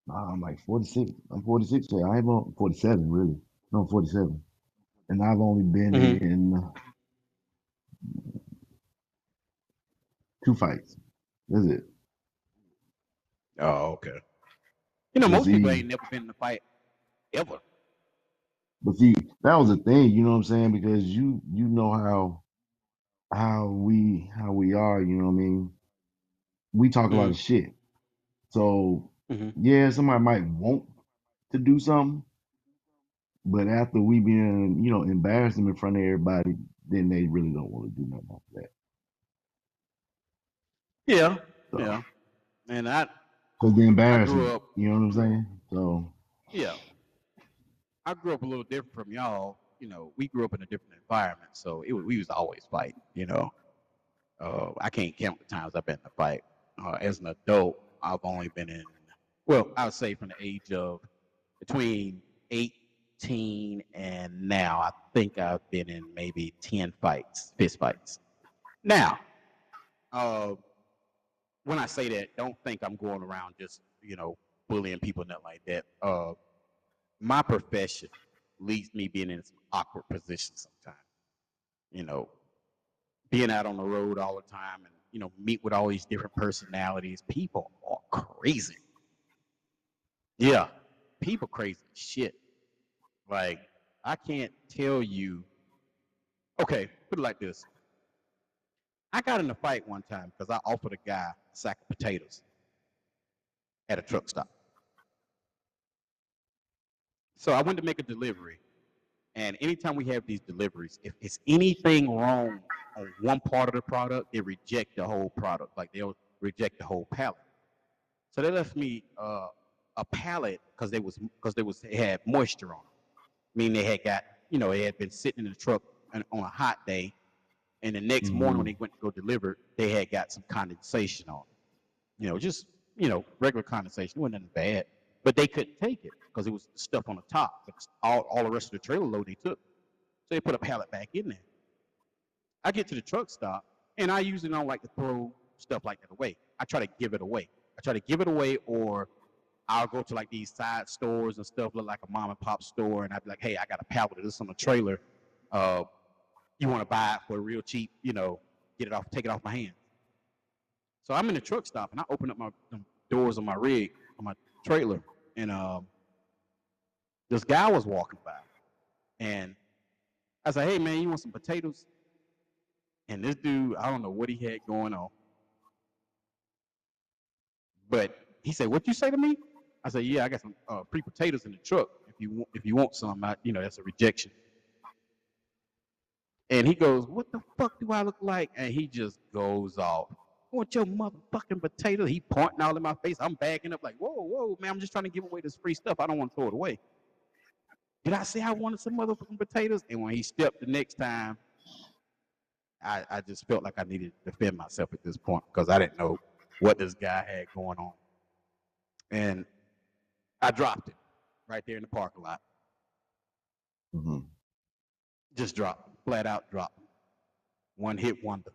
nah, I'm like 46. I'm 46. So I'm on 47, really. No, 47, and I've only been Mm-hmm. in two fights. That's it. Oh, okay. You know, But most people see, ain't never been in a fight ever. but see, that was the thing. You know what I'm saying? Because you you know how how we how we are. You know what I mean? We talk a lot of Mm-hmm. shit. So Mm-hmm. yeah, somebody might want to do something, but after we been you know embarrass them in front of everybody, then they really don't want to do nothing after that. Yeah, So yeah. And I because the embarrassment, up, you know what I'm saying? So yeah, I grew up a little different from y'all. You know, we grew up in a different environment, so it was, we was always fight. You know, uh, I can't count the times I've been in a fight. Uh, as an adult, I've only been in, well, I would say from the age of between 18 and now, I think I've been in maybe 10 fights, fist fights. Now, uh, when I say that, don't think I'm going around just, you know, bullying people, and nothing like that. Uh, my profession leaves me being in some awkward positions sometimes. You know, being out on the road all the time and, you know, meet with all these different personalities. People are crazy. Yeah, people crazy shit. Like, I can't tell you. Okay, put it like this. I got in a fight one time because I offered a guy sack of potatoes at a truck stop. So I went to make a delivery, and anytime we have these deliveries, if it's anything wrong on one part of the product, they reject the whole product. Like they'll reject the whole pallet. So they left me uh, a pallet because they was because they was it had moisture on it. Meaning they had got you know it had been sitting in the truck on a hot day, and the next morning when hmm they went to go deliver, they had got some condensation on it. You know, just you know regular condensation. It wasn't nothing bad, but they couldn't take it because it was stuff on the top. All all the rest of the trailer load they took, so they put a pallet back in there. I get to the truck stop, and I usually don't like to throw stuff like that away. I try to give it away. I try to give it away, or I'll go to like these side stores and stuff, look like a mom and pop store, and I'd be like, "Hey, I got a pallet of this on the trailer. Uh, you want to buy it for real cheap? You know, get it off, take it off my hands." So I'm in the truck stop, and I open up my doors on my rig on my trailer, and um, this guy was walking by, and I said, "Hey, man, you want some potatoes?" And this dude, I don't know what he had going on, but he said, "What you say to me?" I said, "Yeah, I got some uh, free potatoes in the truck. If you want, if you want some, I, you know, that's a rejection." And he goes, "What the fuck do I look like?" And he just goes off. "I Want your motherfucking potatoes? He pointing all in my face. I'm backing up like, "Whoa, whoa, man! I'm just trying to give away this free stuff. I don't want to throw it away." Did I say I wanted some motherfucking potatoes? And when he stepped the next time, I, I just felt like I needed to defend myself at this point because I didn't know what this guy had going on. And I dropped it right there in the parking lot. hmm Just dropped, it, flat out drop. One hit wonder.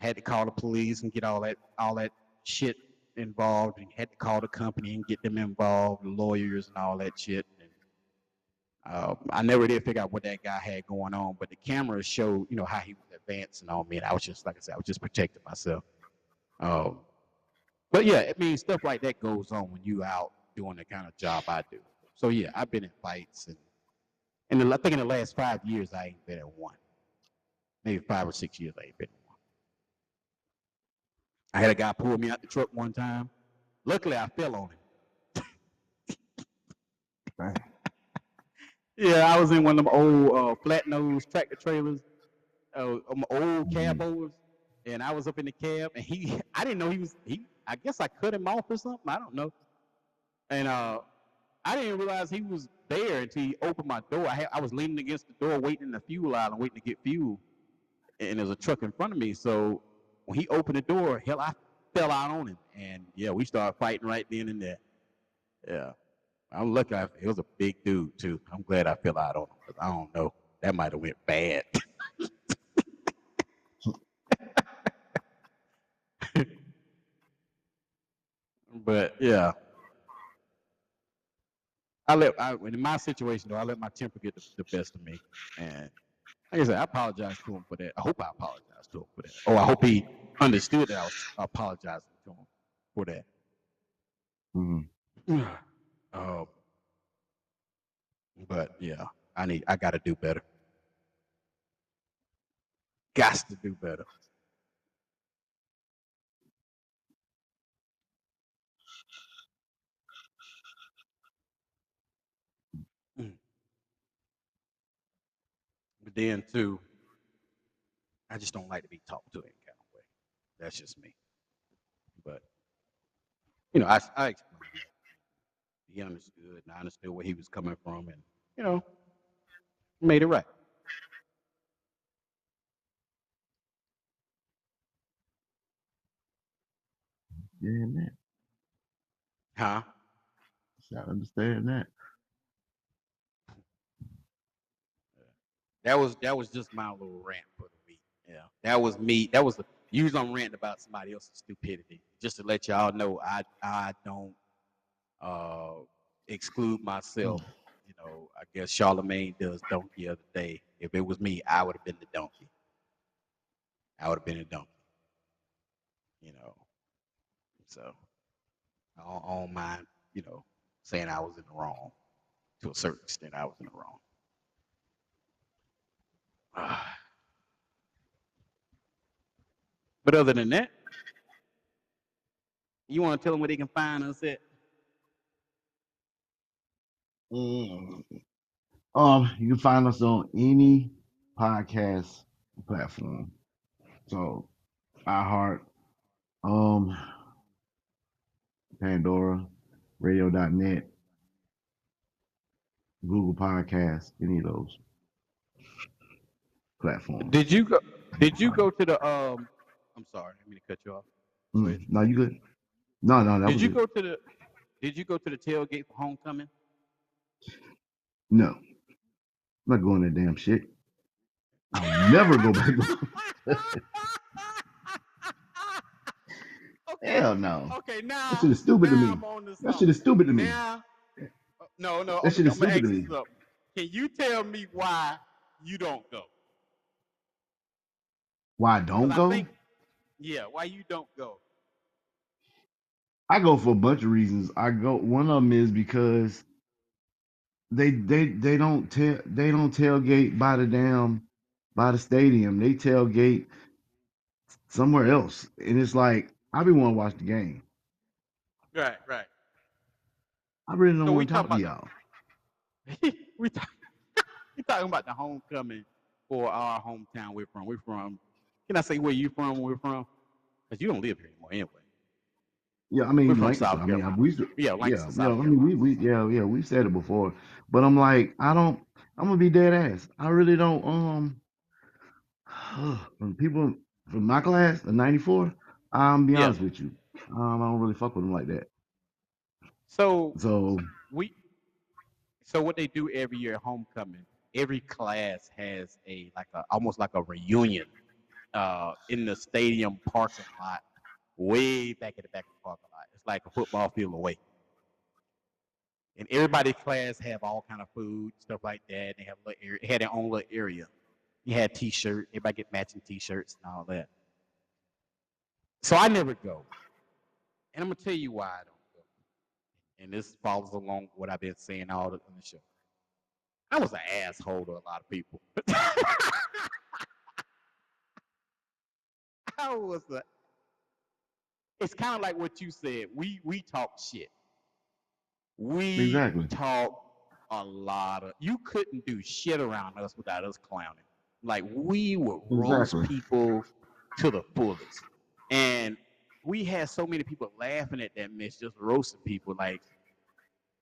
Had to call the police and get all that all that shit involved, and had to call the company and get them involved, lawyers and all that shit. And, uh, I never did figure out what that guy had going on, but the cameras showed, you know, how he was advancing on me, and I was just like I said, I was just protecting myself. Um, but yeah, I mean, stuff like that goes on when you out doing the kind of job I do. So yeah, I've been in fights, and and the, I think in the last five years I ain't been at one. Maybe five or six years I ain't been in one. I had a guy pull me out the truck one time. Luckily, I fell on him. *laughs* Yeah, I was in one of them old uh, flat nose tractor trailers, uh, um, old cab hmm overs, and I was up in the cab, and he, *laughs* I didn't know he was, he, I guess I cut him off or something, I don't know, and uh, I didn't realize he was there until he opened my door. I had, I was leaning against the door, waiting in the fuel aisle, and waiting to get fuel, and there's a truck in front of me. So when he opened the door, hell, I fell out on him, and yeah, we started fighting right then and there. Yeah, I'm lucky. I, it was a big dude too. I'm glad I fell out on him because I don't know that might have went bad. *laughs* *laughs* but yeah, I let I, in my situation though, I let my temper get the, the best of me, and like I said, I apologize to him for that. I hope I apologize to him for that. Oh, I hope he understood that I was apologizing to him for that. Mm-hmm. *sighs* um, but yeah, I need I got to do better. Got to do better. Then too, I just don't like to be talked to in kind of way. That's just me. But you know, I I explained that. He understood, and I understood where he was coming from, and you know, made it right. Yeah, man. Huh? I understand that. That was that was just my little rant for the week. Yeah, that was me. That was the usually I'm ranting about somebody else's stupidity. Just to let y'all know, I I don't uh exclude myself. You know, I guess Charlamagne does donkey the day. If it was me, I would have been the donkey. I would have been a donkey. You know, so I don't, I don't mind. You know, saying I was in the wrong. To a certain extent, I was in the wrong. But other than that, you want to tell them where they can find us at? Mm. Um, you can find us on any podcast platform. So, iHeart, um, Pandora, Radio.net, Google Podcasts, any of those platforms. Did you go? Did you go to the? Um, I'm sorry, I mean to cut you off. Mm, no, you good? No, no, that Did was you it. go to the? Did you go to the tailgate for homecoming? No, I'm not going that damn shit. I'll never go back. *laughs* okay. Hell no. Okay. Now. That shit is stupid to me. That shit is stupid to me. Now. uh, No, no. That shit I'm, is I'm stupid to me. Can you tell me why you don't go? Why I don't I go? think, yeah, why you don't go? I go for a bunch of reasons. I go. One of them is because they they they don't tell they don't tailgate by the damn by the stadium. They tailgate somewhere else, and it's like I be want to watch the game. Right, right. I really don't So want to talk to about y'all. *laughs* we talk, *laughs* we talking about the homecoming for our hometown we're from. We're from. Can I say where you from? Where we're from? Because you don't live here anymore anyway. Yeah, I We're mean from Lancaster. South I mean, Carolina. we Yeah, yeah, Lancaster, yeah. South I mean, Carolina. we we yeah yeah we said it before, but I'm like I don't. I'm gonna be dead ass. I really don't. Um, *sighs* from people from my class, the '94. I'm be Yeah. honest with you. Um, I don't really fuck with them like that. So So we. So what they do every year at homecoming, every class has a like a almost like a reunion, uh, in the stadium parking lot, way back at the back of the parking lot. It's like a football field away. and everybody's class have all kind of food stuff like that. They have little area, had their own little area. You had t-shirt, everybody get matching t-shirts and all that. So I never go, and I'm gonna tell you why I don't go. And this follows along what I've been saying all the, on the show. I was an asshole to a lot of people. *laughs* I was a. It's kind of like what you said. We we talk shit. We exactly. talk a lot of. You couldn't do shit around us without us clowning. Like we would roast people to the fullest, and we had so many people laughing at that mess, just roasting people. Like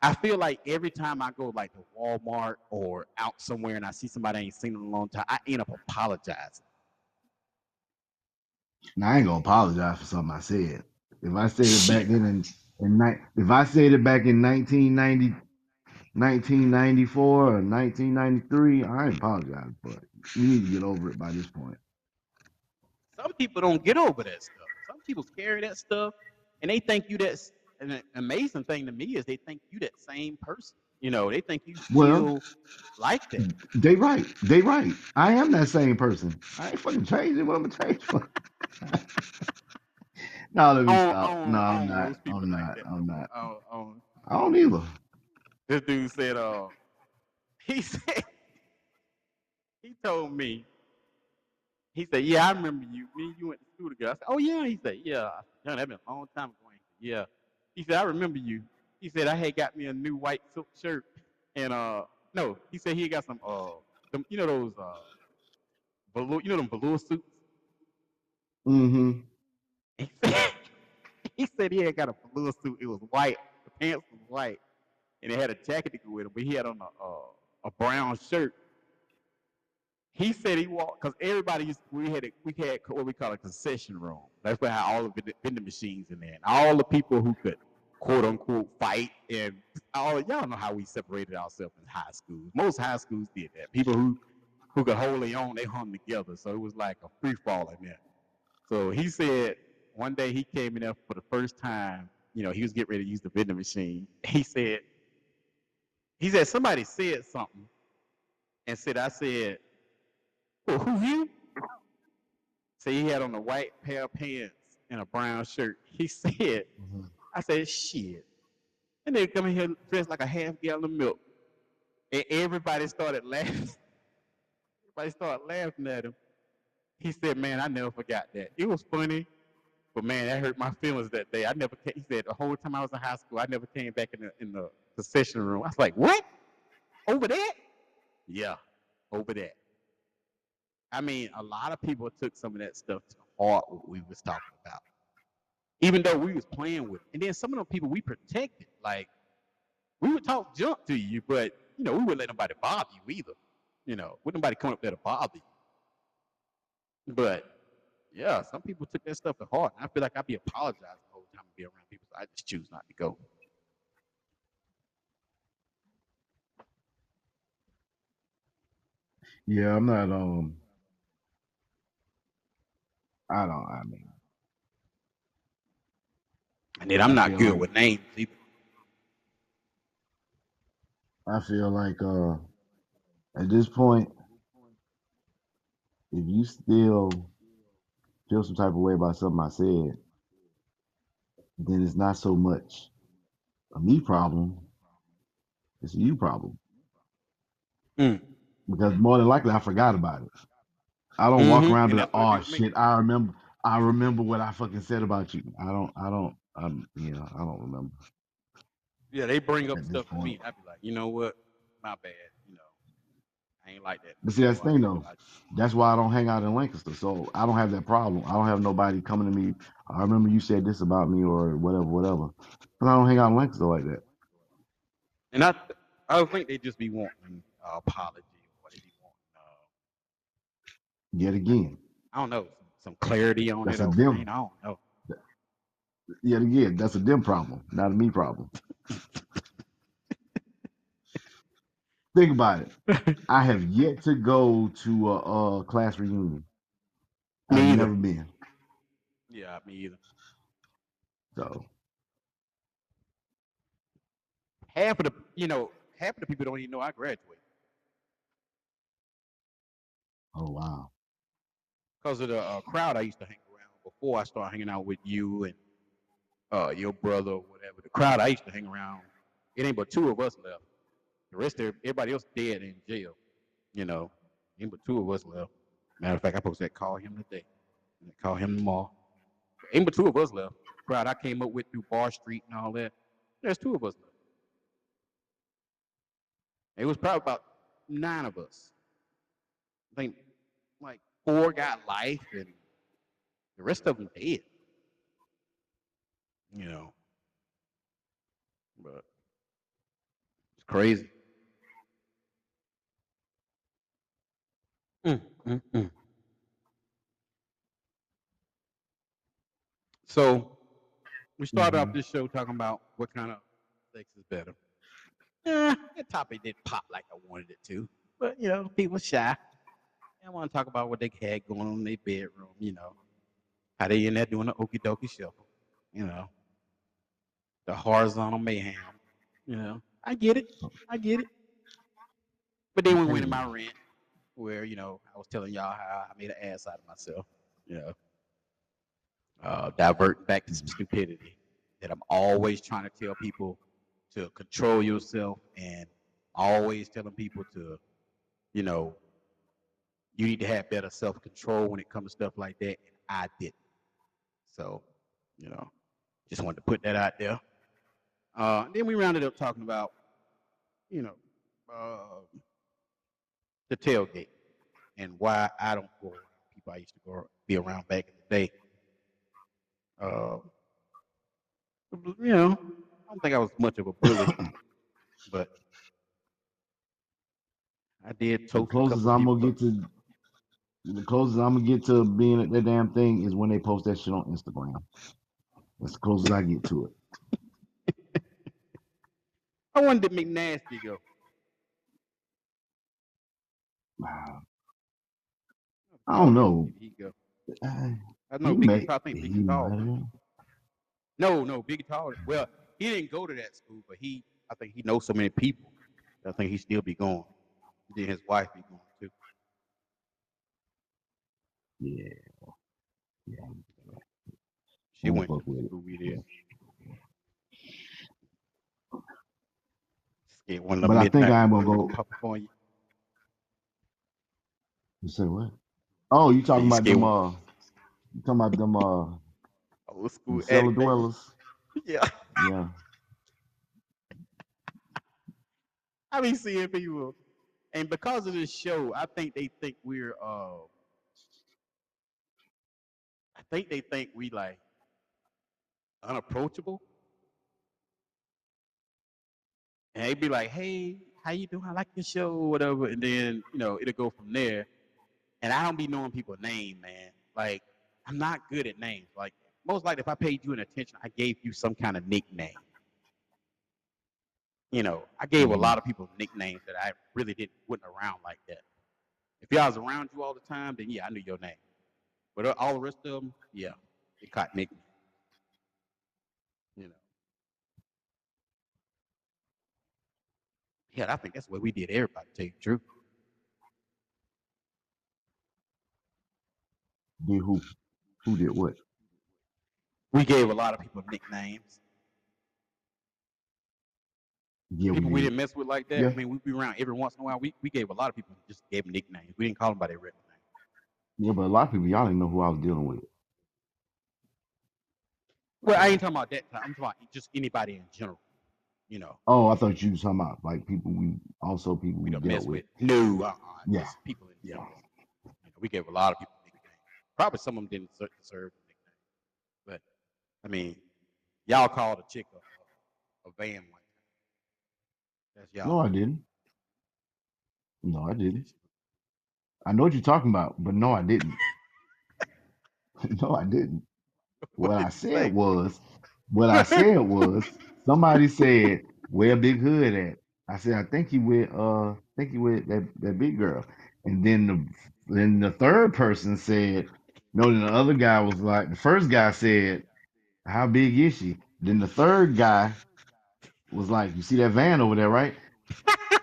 I feel like every time I go like to Walmart or out somewhere and I see somebody I ain't seen in a long time, I end up apologizing. Now I ain't gonna apologize for something I said. If I said it back then in, in ni- if I said it back in 1990, 1994 or 1993, I apologize, but you need to get over it by this point. Some people don't get over that stuff. Some people carry that stuff and they think you that's an amazing thing to me is they think you that same person. You know, they think you Well, still like that. they right. They right. I am that same person. I ain't fucking changing what I'm gonna change for. *laughs* no, let me I don't, stop. don't, No, I I'm don't not. roast people I'm not. that. I'm not. I don't, I don't, either. this dude said, uh, *laughs* he said, he told me, he said, yeah, I remember you. Me and you went to school together. I said, oh yeah. He said, yeah. I said, that been a long time ago. Said, yeah. He said, I remember you. He said, I had got me a new white silk shirt. And, uh, no, he said he got some, uh, them, you know, those, uh, velour, you know, them velour suits. Mm-hmm. He said, *laughs* he said he had got a velour suit. It was white. The pants was white. And it had a jacket to go with it, but he had on a, uh, a brown shirt. He said he walked because everybody used we had a, we had what we call a concession room. That's where had all the vending machines in there, and all the people who could quote unquote fight and all y'all know how we separated ourselves in high schools. Most high schools did that. People who who could hold their own, they hung together, so it was like a free fall in there. So he said one day he came in there for the first time. You know, he was getting ready to use the vending machine. *laughs* He said, he said somebody said something, and said I said, well, who you? So he had on a white pair of pants and a brown shirt. He *laughs* said, Mm-hmm. I said, shit. And they come in here dressed like a half gallon of milk. And everybody started laughing. *laughs* Everybody started laughing at him. He said, man, I never forgot that. It was funny, but man, that hurt my feelings that day. I never came, he said, the whole time I was in high school, I never came back in the, in the concession room. I was like, what? Over that? Yeah, over that. I mean, a lot of people took some of that stuff to heart, what we was talking about. Even though we was playing with it. And then some of them people we protected. Like, we would talk junk to you, but, you know, we wouldn't let nobody bother you either. You know, wouldn't nobody come up there to bother you. But, yeah, some people took that stuff to heart. And I feel like I'd be apologizing the whole time to be around people, so I just choose not to go. Yeah, I'm not. Um, I don't. I mean, And then I'm not good like with names either. I feel like uh, at this point, if you still feel some type of way about something I said, then it's not so much a me problem; it's a you problem. Mm. Because more than likely, I forgot about it. I don't walk Mm-hmm. around And be like, "Oh it is with me. shit, I remember. I remember what I fucking said about you." I don't. I don't. I'm. Know, I don't remember Yeah, they bring up at this stuff to me. I'd be like, you know what? My bad. You know, I ain't like that But see, that's the thing though. That's why I don't hang out in Lancaster. So I don't have that problem. I don't have nobody coming to me. I remember you said this about me or whatever, whatever. Because I don't hang out in Lancaster like that. and I I think they just be wanting uh, apology or they be wanting uh, Yet again, I don't know some clarity on that's it a or them. I don't know. Yet again, that's a them problem, not a me problem. Think about it. I have yet to go to a, a class reunion. I've Me either. never been. Yeah, me either. So Half of the you know half of the people don't even know I graduated oh wow. because of the uh, crowd I used to hang around before I started hanging out with you and uh, your brother or whatever. The crowd I used to hang around, it ain't but two of us left. The rest of everybody else dead in jail. You know, ain't but two of us left. Matter of fact, I supposed to call him today. Call him tomorrow. Ain't but two of us left. Crowd I came up with through Barr Street and all that. There's two of us left. It was probably about nine of us. I think like four got life and the rest of them dead. You know, but it's crazy. Mm, mm, mm. So we started off Mhm. this show talking about what kind of sex is better. Yeah, that topic didn't pop like I wanted it to, but you know, people shy. I want to talk about what they had going on in their bedroom. You know, how they in there doing the okie dokie shuffle. You know, the horizontal mayhem. You know, I get it. I get it. But then we went in my rant where, you know, I was telling y'all how I made an ass out of myself. You know, uh, divert back to some stupidity that I'm always trying to tell people to control yourself and always telling people to, you know, you need to have better self control when it comes to stuff like that. And I didn't. So, you know, just wanted to put that out there. Uh, then we rounded up talking about, you know, uh, the tailgate and why I don't go around people I used to go be around back in the day. Uh, you know, I don't think I was much of a bully, *coughs* but I did The closest I'm gonna get to the closest I'm gonna get to being at that damn thing is when they post that shit on Instagram. That's the closest I get to it. I wanted to make nasty go. Wow. I don't know. Did he go? Uh, I know he Big may, I think he Big Tall. might have. No, no, Big Tall. Well, he didn't go to that school, but he, I think he knows so many people. I think he still be going. Then his wife be going too. Yeah, yeah. She went to fuck the with it. school we did. Get one of them But I think midnight I'm gonna ones go. up on you. You say what? Oh, you talking You about them? Uh, you talking about them? Uh, old them school cellar dwellers? *laughs* Yeah. Yeah. I be seeing people, and because of this show, I think they think we're. uh I think they think we like unapproachable, and they'd be like, "Hey, how you doing? I like your show, or whatever." And then you know it'll go from there. And I don't be knowing people's name, man. Like I'm not good at names. Like most likely, if I paid you an attention, I gave you some kind of nickname. You know, I gave a Mhm. lot of people nicknames that I really didn't wasn't around like that. If y'all was around you all the time, then yeah, I knew your name. But uh, all the rest of them, yeah, they caught nicknames. You know, yeah, I think that's what we did. Everybody, to tell you the truth. Did who? Who did what? We gave a lot of people nicknames. Yeah, people we we did. didn't mess with like that. Yeah. I mean, we'd be around every once in a while. We, we gave a lot of people just gave them nicknames. We didn't call them by their regular name. Yeah, but a lot of people y'all didn't know who I was dealing with. Well, I ain't talking about that time. I'm talking about just anybody in general. You know, Oh, I thought you was talking about like people we also people we we don't dealt mess with. with. No, uh-uh, Yeah. people in Yeah. You know, we gave a lot of people nicknames. Probably some of them didn't ser- deserve the nickname. But I mean, y'all called a chick a, a, van one time. That's y'all. No, I didn't. No, I didn't. I know what you're talking about, but no, I didn't. *laughs* no, I didn't. *laughs* What What I said say? was, what I said was, *laughs* somebody said, "Where Big Hood at?" I said, "I think he with, uh, I think he with that that big girl." And then the then the third person said, "No." Then the other guy was like, the first guy said, "How big is she?" Then the third guy was like, "You see that van over there, right?"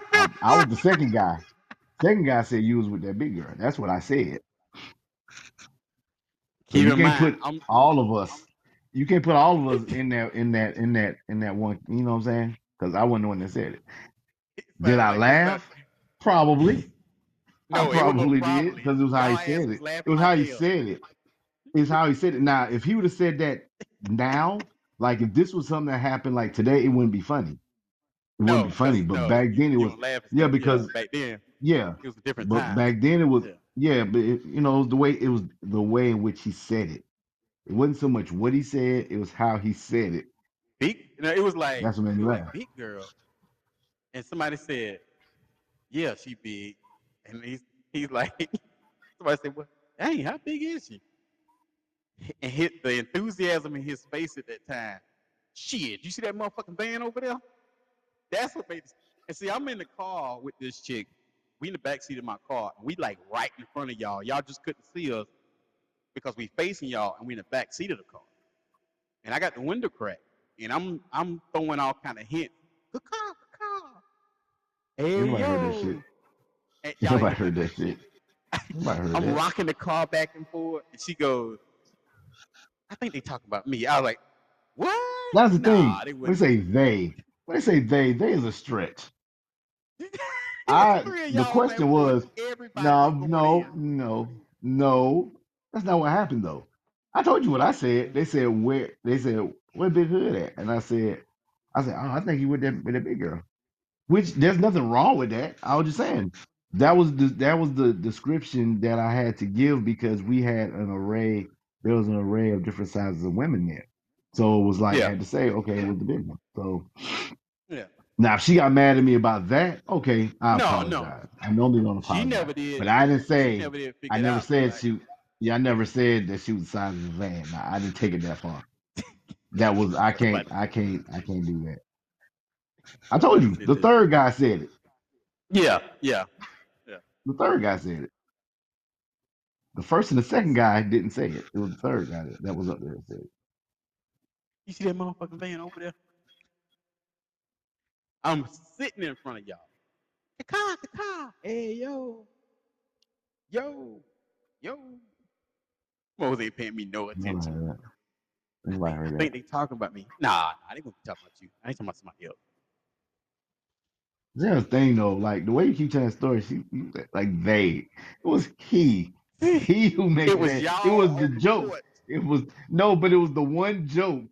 *laughs* I, I was the second guy. Second guy said you was with that big girl. That's what I said. So Keep you in can't mind, put I'm all of us. You can't put all of us in that in that in that in that one. You know what I'm saying? Because I wasn't the one that said it. Did I like you sound, laugh? Probably. I no, wasn't probably did because it was how he said it. It was how he said it. It's how he said it. Now, if he would have said that now, like if this was something that happened like today, it wouldn't be funny. It wouldn't be funny. But back then it was don't laugh and yeah because back then yeah. it was a different But time. back then it was Yeah. yeah. But it, you know it was the way it was the way in which he said it. It wasn't so much what he said; it was how he said it. Big, know, it was like That's what made me laugh. big girl, and somebody said, "Yeah, she big," and he's he's *laughs* like, somebody said, "Well, dang, how big is she?" and hit the enthusiasm in his face at that time. Shit, you see that motherfucking van over there? That's what made. And see, I'm in the car with this chick. We in the back seat of my car, we like right in front of y'all. Y'all just couldn't see us because we facing y'all, and we in the back seat of the car. And I got the window cracked, and I'm I'm throwing all kind of hints. Caw, caw. Hey Nobody heard that shit. and y'all Nobody hear heard that shit. Nobody heard *laughs* I'm that. rocking the car back and forth, and she goes, "I think they talk about me." I was like, "What? That's the thing. They they say they, when they say they, they is a stretch. *laughs* I the question was no, no, no, no. That's not what happened though. I told you what I said. They said where they said where Big Hood at, and I said, I said, oh, I think he with that with that big girl. Which there's nothing wrong with that. I was just saying that was the that was the description that I had to give because we had an array. There was an array of different sizes of women there, so it was like I Yeah, had to say, okay, it was the big one. So yeah. now if she got mad at me about that, okay, I No, no. apologize. I normally don't She never apologize, did. but I didn't She say never did I figure it never out. said Like, she. Yeah, I never said that she was the size of a van. Nah, I didn't take it that far. That was I can't but I can't I can't do that. I told you see the this. third guy said it. Yeah, yeah, yeah. The third guy said it. The first and the second guy didn't say it. It was the third guy that, that was up there that said it. You see that motherfucking van over there? I'm sitting in front of y'all. The car, the car. Hey yo, yo, yo. Moses ain't paying me no attention. that. I think, I think they talking about me. Nah, nah, they gonna be talking about you. I ain't talking about somebody else. There's a thing though, like the way you keep telling the story, she you- like they. It was he. *laughs* He who made It was that. It y'all was the joke. It was no, but it was the one joke.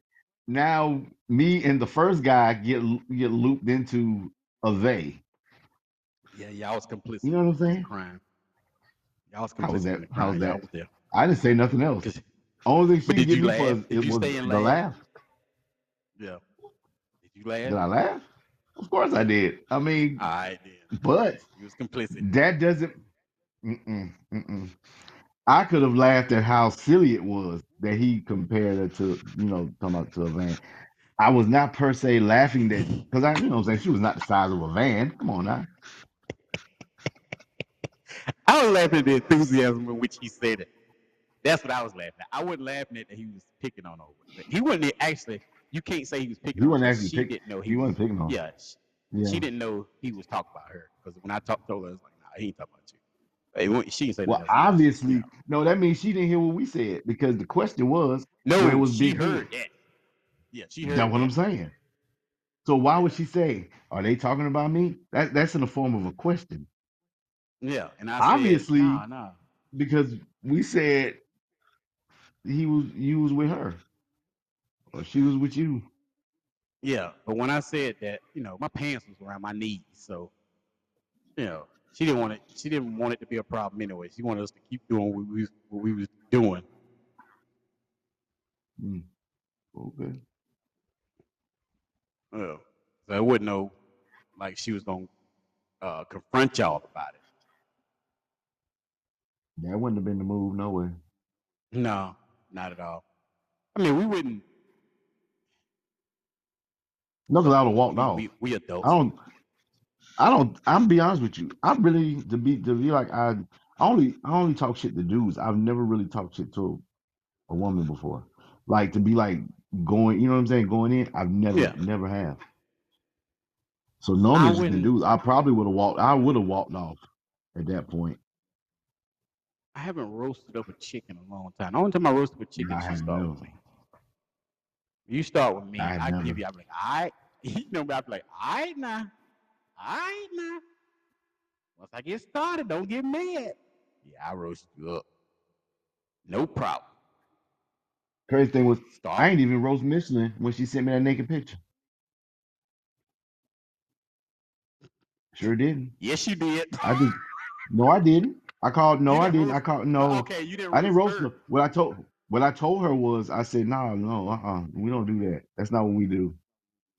Now me and the first guy get get looped into a they. Yeah, y'all was complicit. You complicit know what I'm in the saying? crime. Y'all was How was complicit that? the How was. Y'all that? was there. I didn't say nothing else. Only thing she could did give you me laugh? for Did it you was stay and the laugh? laugh. Yeah. Did you laugh? Did I laugh? Of course I did. I mean, I did. but You was complicit. that doesn't. Mm-mm, mm-mm. I could have laughed at how silly it was that he compared her to, you know, talking about to a van. I was not per se laughing that because I, you know, what I'm saying she was not the size of a van. Come on now. I was laughing at the enthusiasm in which he said it. That's what I was laughing at. I wasn't laughing at that he was picking on her. He wasn't actually. You can't say he was picking He on wasn't her. actually She pick. didn't know he He was. wasn't picking on. her. Yeah, she, Yeah. she didn't know he was talking about her because when I talked to her, I was like, "Nah, he ain't talking about you." She didn't say Well, nothing else. Yeah, obviously, yeah. no. That means she didn't hear what we said because the question was no. It was she Big heard that. Yeah, she heard That's what I'm saying. So why would she say, "Are they talking about me?" That that's in the form of a question. yeah. And I said, Obviously, "Nah, nah." because we said he was you was with her or she was with you. Yeah, but when I said that, you know, my pants was around my knees, so you know, she didn't want it. She didn't want it to be a problem anyway. She wanted us to keep doing what we was, what we was doing. Hmm, okay. Uh, so it wasn't know, like she was gonna uh, confront y'all about it. That wouldn't have been the move nowhere. No, not at all. I mean, we wouldn't. No, because I would have walked we off. we we I don't. I don't. I'm be honest with you. I really to be to be like I, I only I only talk shit to dudes. I've never really talked shit to a woman before. Like to be like going. You know what I'm saying? Going in. I've never Yeah, never have. So normally it's the dudes. I probably would have walked. I would have walked off at that point. I haven't roasted up a chicken in a long time. The only time I roasted up a chicken, I she started with me. You start with me, I I never. give you. I'm like, right. *laughs* You know. I'm like, all right now, all right now. Once I get started, don't get mad. Yeah, I roast you up. No problem. Crazy thing was, I ain't even roast Michelin when she sent me that naked picture. Sure didn't. Yes, you did. I just no, I didn't. I called. No, You I didn't didn't. I called. No, Okay, you didn't I didn't roast roast her. her. What I told what I told her was, I said, no, no, uh, uh we don't do that. That's not what we do.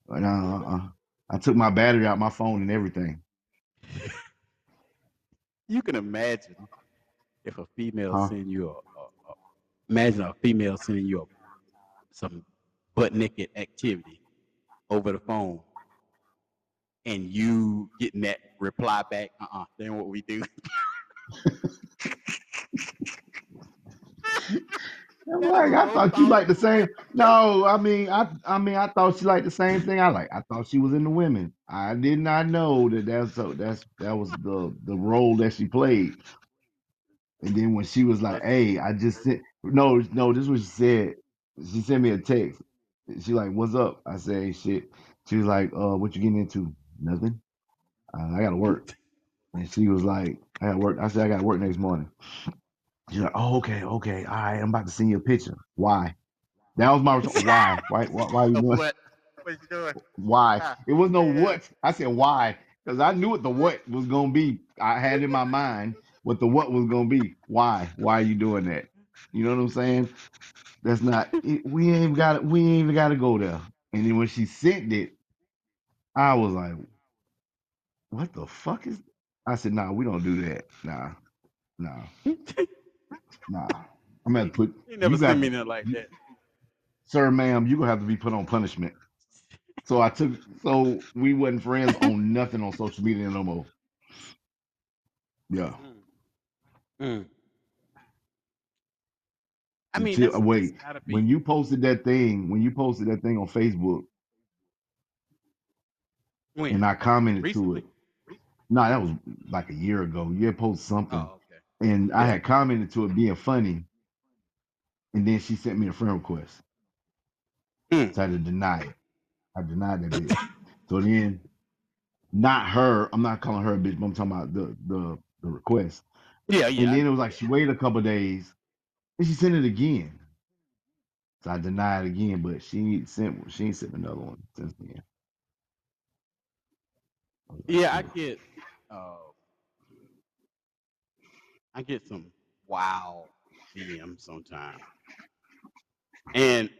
No, uh, uh. I took my battery out my phone and everything. *laughs* You can imagine if a female Huh? send you a, a, Imagine a female sending you a, some butt naked activity over the phone, and you getting that reply back. Uh uh Then what we do? *laughs* I'm like, I thought you liked the same. No, I mean, I, I mean, I thought she liked the same thing I like. I thought she was into women. I did not know that that's so. That's that was the the role that she played. And then when she was like, "Hey, I just sent," no, no, this is what she said. She sent me a text. She like, "What's up?" I say, "Hey, shit." She was like, "Uh, what you getting into?" Nothing. Uh, I gotta work. And she was like, "I got work." I said, "I got work next morning." She's like, "Oh, okay, okay, all right. I'm about to send you a picture. Why?" That was my *laughs* response. Why? Why? Why, why you doing? what? What you doing? Why? Ah, It was no yeah. what. I said why because I knew what the what was gonna be. I had in my mind what the what was gonna be. Why? Why are you doing that? You know what I'm saying? That's not. it- We ain't got. We ain't even got to go there. And then when she sent it, I was like, "What the fuck is?" I said, "Nah, we don't do that. Nah, nah, *laughs* nah. I'm gonna put you never you seen me nothing like you, that. sir, ma'am. You gonna have to be put on punishment." So I took. So we wasn't friends on *laughs* nothing on social media no more. Yeah. Mm, mm. I mean, Until that's that's wait, when you posted that thing, when you posted that thing on Facebook, when and I commented to it. No, that was like a year ago. You had posted something, Oh, okay. and I Yeah. had commented to it being funny, and then she sent me a friend request. Mm. So I had to deny it. I denied that bitch. So then, not her. I'm not calling her a bitch. But I'm talking about the the the request. Yeah, And yeah, I then it was like she waited a couple days, and she sent it again. So I denied it again, but she ain't sent she ain't sent another one since then. I was like, Yeah, I get uh I get some wow DMs sometimes. And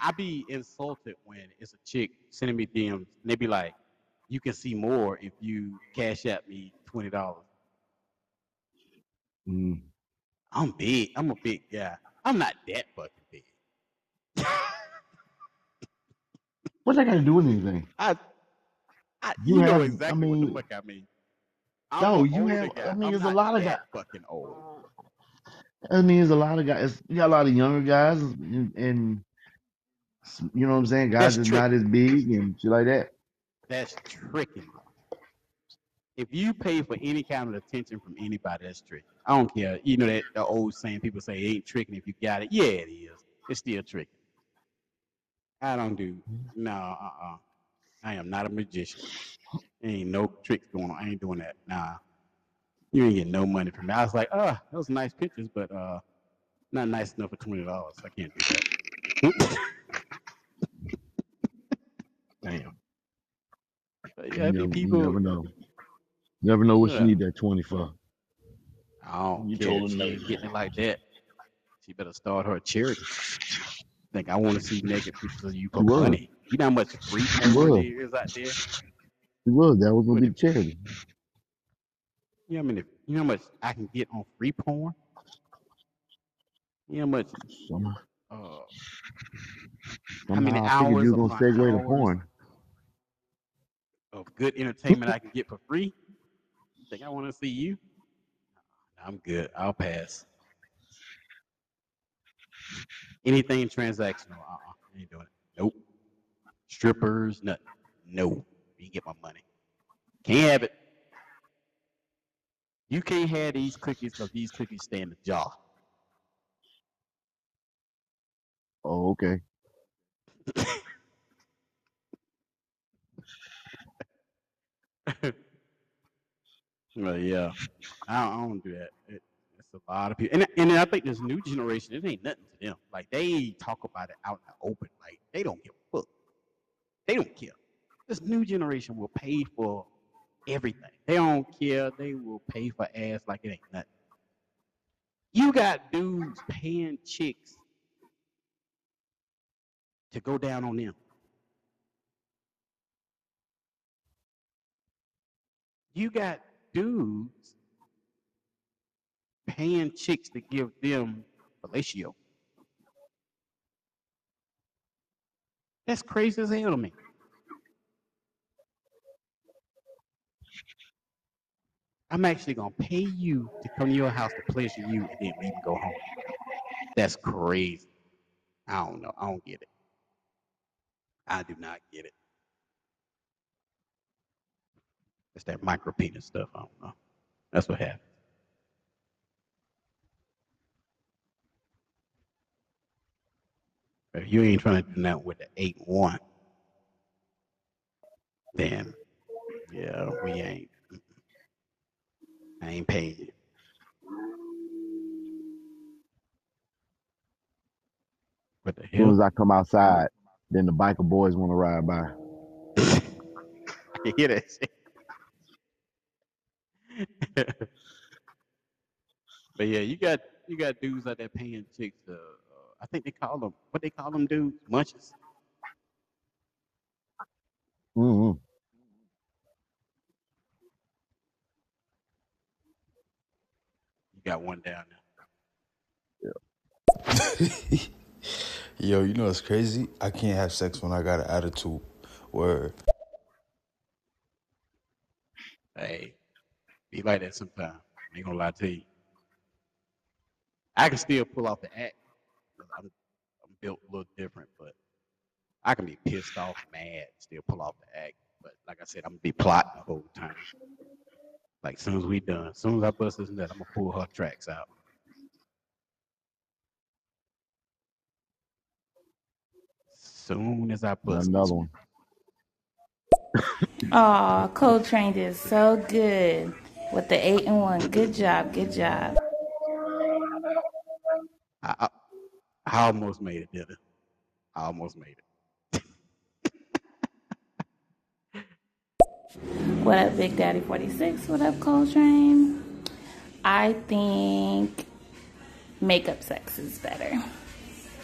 I be insulted when it's a chick sending me DMs and they be like, you can see more if you cash out me twenty dollars. Mm. I'm big. I'm a big guy. I'm not that fucking big. What's that got to do with anything? I, I You you know have, I exactly what the mean, fuck I mean. I'm no, you older have. I mean, I'm there's a not lot of guys. that fucking old. I mean, there's a lot of guys. You got a lot of younger guys, and, and you know what I'm saying. Guys That's tricky. not as big and shit like that. That's tricking. If you pay for any kind of attention from anybody, that's tricky. I don't care. You know that the old saying people say it ain't tricking if you got it. Yeah, it is. It's still tricky. I don't do no. Uh. uh I am not a magician. Ain't no tricks going on. I ain't doing that. Nah. You ain't getting no money from me. I was like, oh, those nice pictures, but uh, not nice enough for twenty dollars. I can't do that. *laughs* Damn. But You yeah, I never, think you people. never know. Never know what she Yeah, need that twenty for. I don't You told her She no. getting it like that. She better start her charity. Think I want to see naked pictures of you for was. money. You know how much free was. there is out there. She was. That was gonna be the charity. You know how many? You know how much I can get on free porn? You know how much? Somehow, Uh, how many I hours you were gonna segue to porn. of good entertainment I can get for free? Think I want to see you? I'm good. I'll pass. Anything transactional? Uh, uh ain't doing it. Nope. Strippers? Nothing. No. You get my money. Can't have it. You can't have these cookies because these cookies stay in the jar. Oh, okay. *laughs* Well, yeah, I don't, I don't do that. It, it's a lot of people, and and I think this new generation, it ain't nothing to them. Like they talk about it out in the open. Like they don't give. They don't care. This new generation will pay for everything. They don't care. They will pay for ass like it ain't nothing. You got dudes paying chicks to go down on them. You got dudes paying chicks to give them fellatio. That's crazy as hell to me. I'm actually gonna pay you to come to your house to pleasure you and then leave and go home. That's crazy. I don't know. I don't get it. I do not get it. It's that micro penis stuff. I don't know. That's what happened. If you ain't trying to do that with the eight one, then yeah, we ain't. I ain't paying you. What the As soon as I come outside, then the biker boys want to ride by. You *laughs* hear that shit? *laughs* but yeah, you got you got dudes out there paying chicks. Uh, uh, I think they call them what they call them dudes munches. Mm hmm You got one down there. *laughs* Yo, you know what's crazy? I can't have sex when I got an attitude. Word. Hey, be like that sometimes. Ain't gonna lie to you. I can still pull off the act. 'Cause I'm, I'm built a little different, but I can be pissed off, mad, still pull off the act. But like I said, I'm gonna be plotting the whole time. Like soon as we done, as soon as I bust this nut, I'm gonna pull her tracks out. Soon as I bust Another this one. *laughs* Aw, Coltrane did so good with the eight and one. Good job, good job. I, I, I almost made it, did it? I almost made it. *laughs* What up, Big Daddy 46? What up, Coltrane? I think makeup sex is better.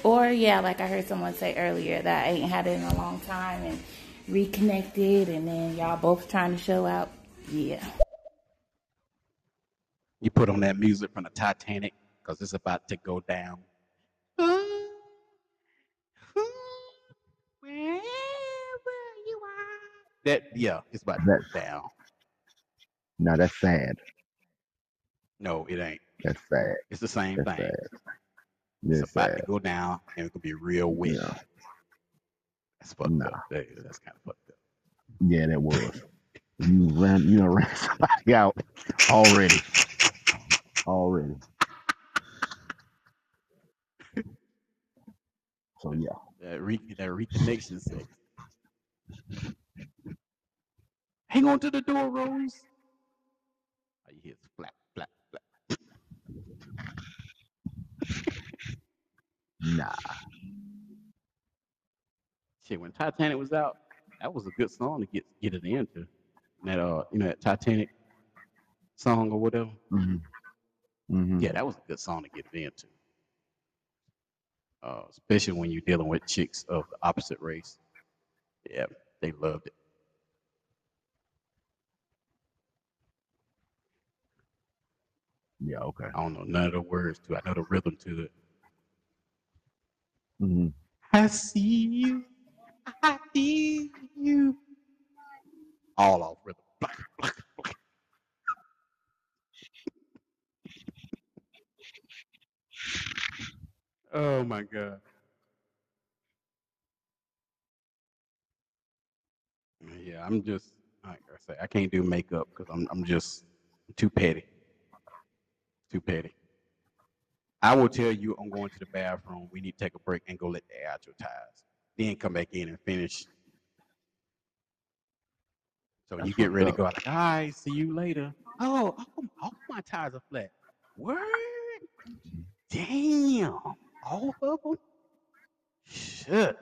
Or, yeah, like I heard someone say earlier, that I ain't had it in a long time and reconnected, and then y'all both trying to show out. Yeah. You put on that music from the Titanic because it's about to go down. That yeah, it's about That down. now that's sad. No, it ain't. That's sad. It's the same That's thing. sad. It's That's about sad. to go down and it gonna be real wet. Yeah. That's fucked Nah. up. That that's kind of fucked up. Yeah, that was. You ran. You know ran *laughs* somebody out already. Already. So yeah. That re that reconnection. Hang on to the door, Rose. All you hear is flap, flap, flap. Nah. Shit, when Titanic was out, that was a good song to get get it into. That uh, you know, that Titanic song or whatever. hmm hmm Yeah, that was a good song to get it into. Uh, especially when you're dealing with chicks of the opposite race. Yeah, they loved it. Yeah. Okay. I don't know none of the words to it. I know the rhythm to it. hmm I see you, I see you. All off rhythm. oh my god. Yeah, I'm just like I say, I can't do makeup because I'm I'm just too petty. Too petty. I will tell you I'm going to the bathroom. We need to take a break and go let the air out your tires. Then come back in and finish. So when you get ready to go out, like, all right, see you later. Oh, oh, oh all my tires are flat. Word? Damn. All of them? Shit.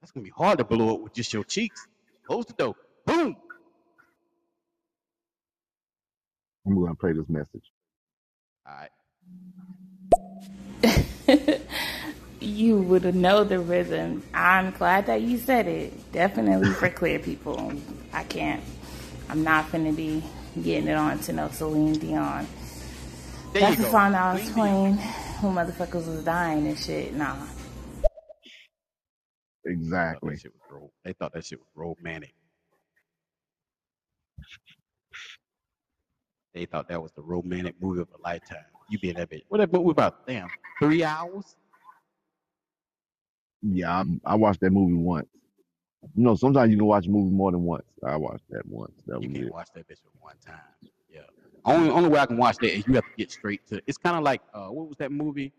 That's gonna be hard to blow up with just your cheeks. Close the door. Boom. I'm gonna play this message. All right. *laughs* you would know the rhythm. I'm glad that you said it. Definitely for *laughs* clear people. I can't. I'm not going to be getting it on to no Celine Dion. There That's you the go. song I was playing when motherfuckers was dying and shit. Nah. Exactly. that shit was ro- They thought that shit was romantic. They thought that was the romantic movie of a lifetime. You be in that bitch. What that movie about? Damn, three hours? Yeah, I, I watched that movie once. You know, sometimes you can watch a movie more than once. I watched that once. That You can't it. watch that bitch with one time. Yeah. Only only way I can watch that is you have to get straight to. It's kind of like uh, what was that movie?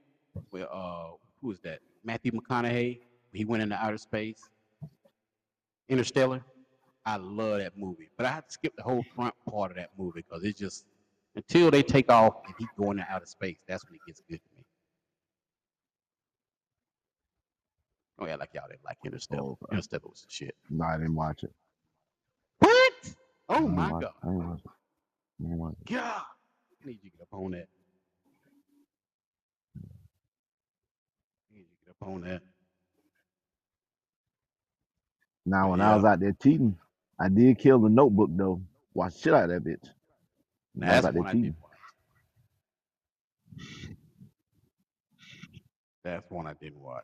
Where uh, who was that? Matthew McConaughey. He went into outer space. Interstellar. I love that movie, but I have to skip the whole front part of that movie because it's just until they take off and he going into outer space. That's when it gets good to me. Oh yeah, like y'all didn't like Interstellar. Oh, okay. Interstellar was the shit. No, I didn't watch it. What? Oh my watch, god. I didn't watch it. I didn't watch it. God, I need you to get up on that. I need you to get up on that. Now, when I was out there cheating, I did kill the notebook though. Watch shit out of that bitch. When I was that's out there one I did cheating. watch. That's one I didn't watch.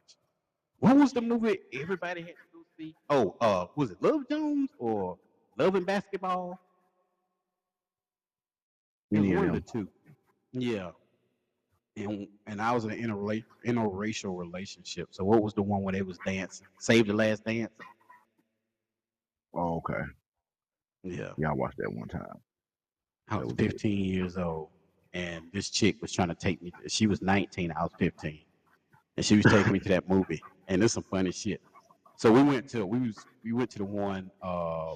What was the movie everybody had to go see? Oh, uh, was it Love Jones or Love and Basketball? It was Any of one of the them. two. Yeah. And and I was in an interrela- interracial relationship. So what was the one where they was dancing? Save the Last Dance. Oh, okay. Yeah. Yeah, I watched that one time. I was was it. 15 years old, and this chick was trying to take me. She was 19, I was 15, and she was taking me to that *laughs* movie. And there's some funny shit. So we went to we was we went to the one uh,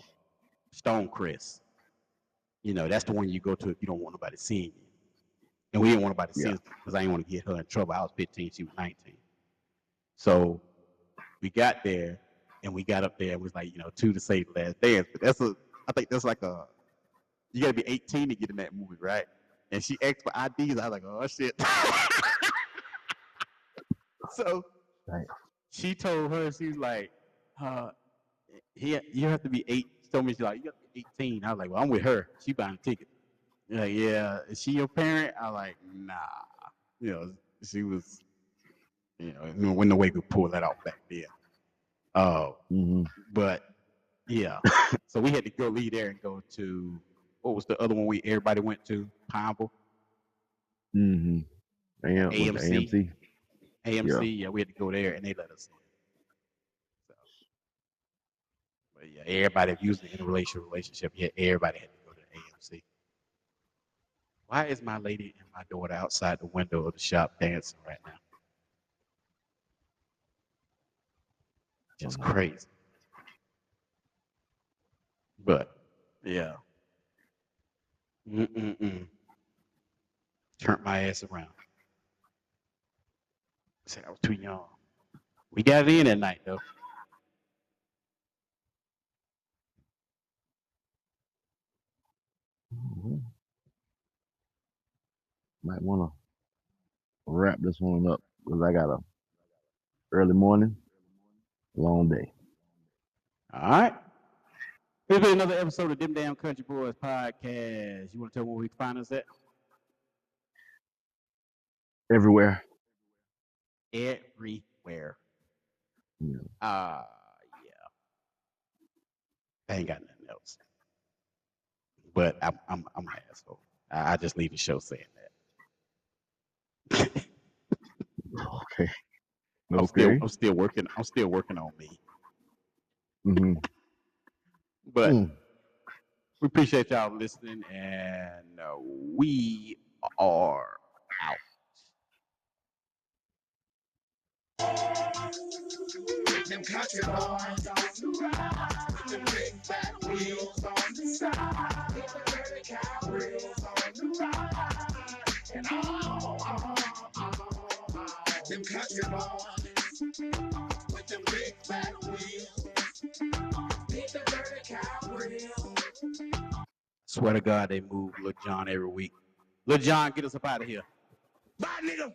Stonecrest. You know, that's the one you go to if you don't want nobody seeing you. And we didn't want nobody Yeah. seeing because I didn't want to get her in trouble. I was 15, she was 19. So we got there, and we got up there. and was like, you know, two to save the last dance. But that's a, I think that's like a you gotta be 18 to get in that movie, right? And she asked for IDs. I was like, oh shit. *laughs* so she told her, she was like, uh, he, you have to be eight. She told me, she's like, you have to be 18. I was like, well, I'm with her. She buying a ticket. Like, yeah, is she your parent? I was like, nah. You know, she was, you know, there wasn't no way we could pull that out back then. Uh, hmm but yeah, *laughs* so we had to go leave there and go to what was the other one we everybody went to? Pineville, hmm was it AMC, AMC? AMC. Yeah. we had to go there and they let us in. So, but yeah, everybody was in a relational relationship, yeah, everybody had to go to AMC. Why is my lady and my daughter outside the window of the shop dancing right now? Just Uh-huh. crazy. But yeah. Mm-mm-mm. Turned my ass around. Said I was too young. We got it in at night though. Mhm. Might want to wrap this one up because I got a early morning, long day. All right. This has been another episode of Them Damn Country Boys podcast. You want to tell them where we can find us at? Everywhere. Everywhere. Yeah. Uh yeah. I ain't got nothing else. But I'm I'm I'm an asshole. I, I just leave the show saying that. *laughs* Okay. I'm still I'm still working I'm still working on me. hmm But Mm. we appreciate y'all listening and uh, we are out. Them country boys on the ride. Them big fat wheels on the side. Them dirty cow wheels on the ride. And oh, oh. Them country boys with them big fat wheels. Need the dirty cow wheels. Swear to God they move Lil John every week. Lil John, get us up out of here. Bye, nigga.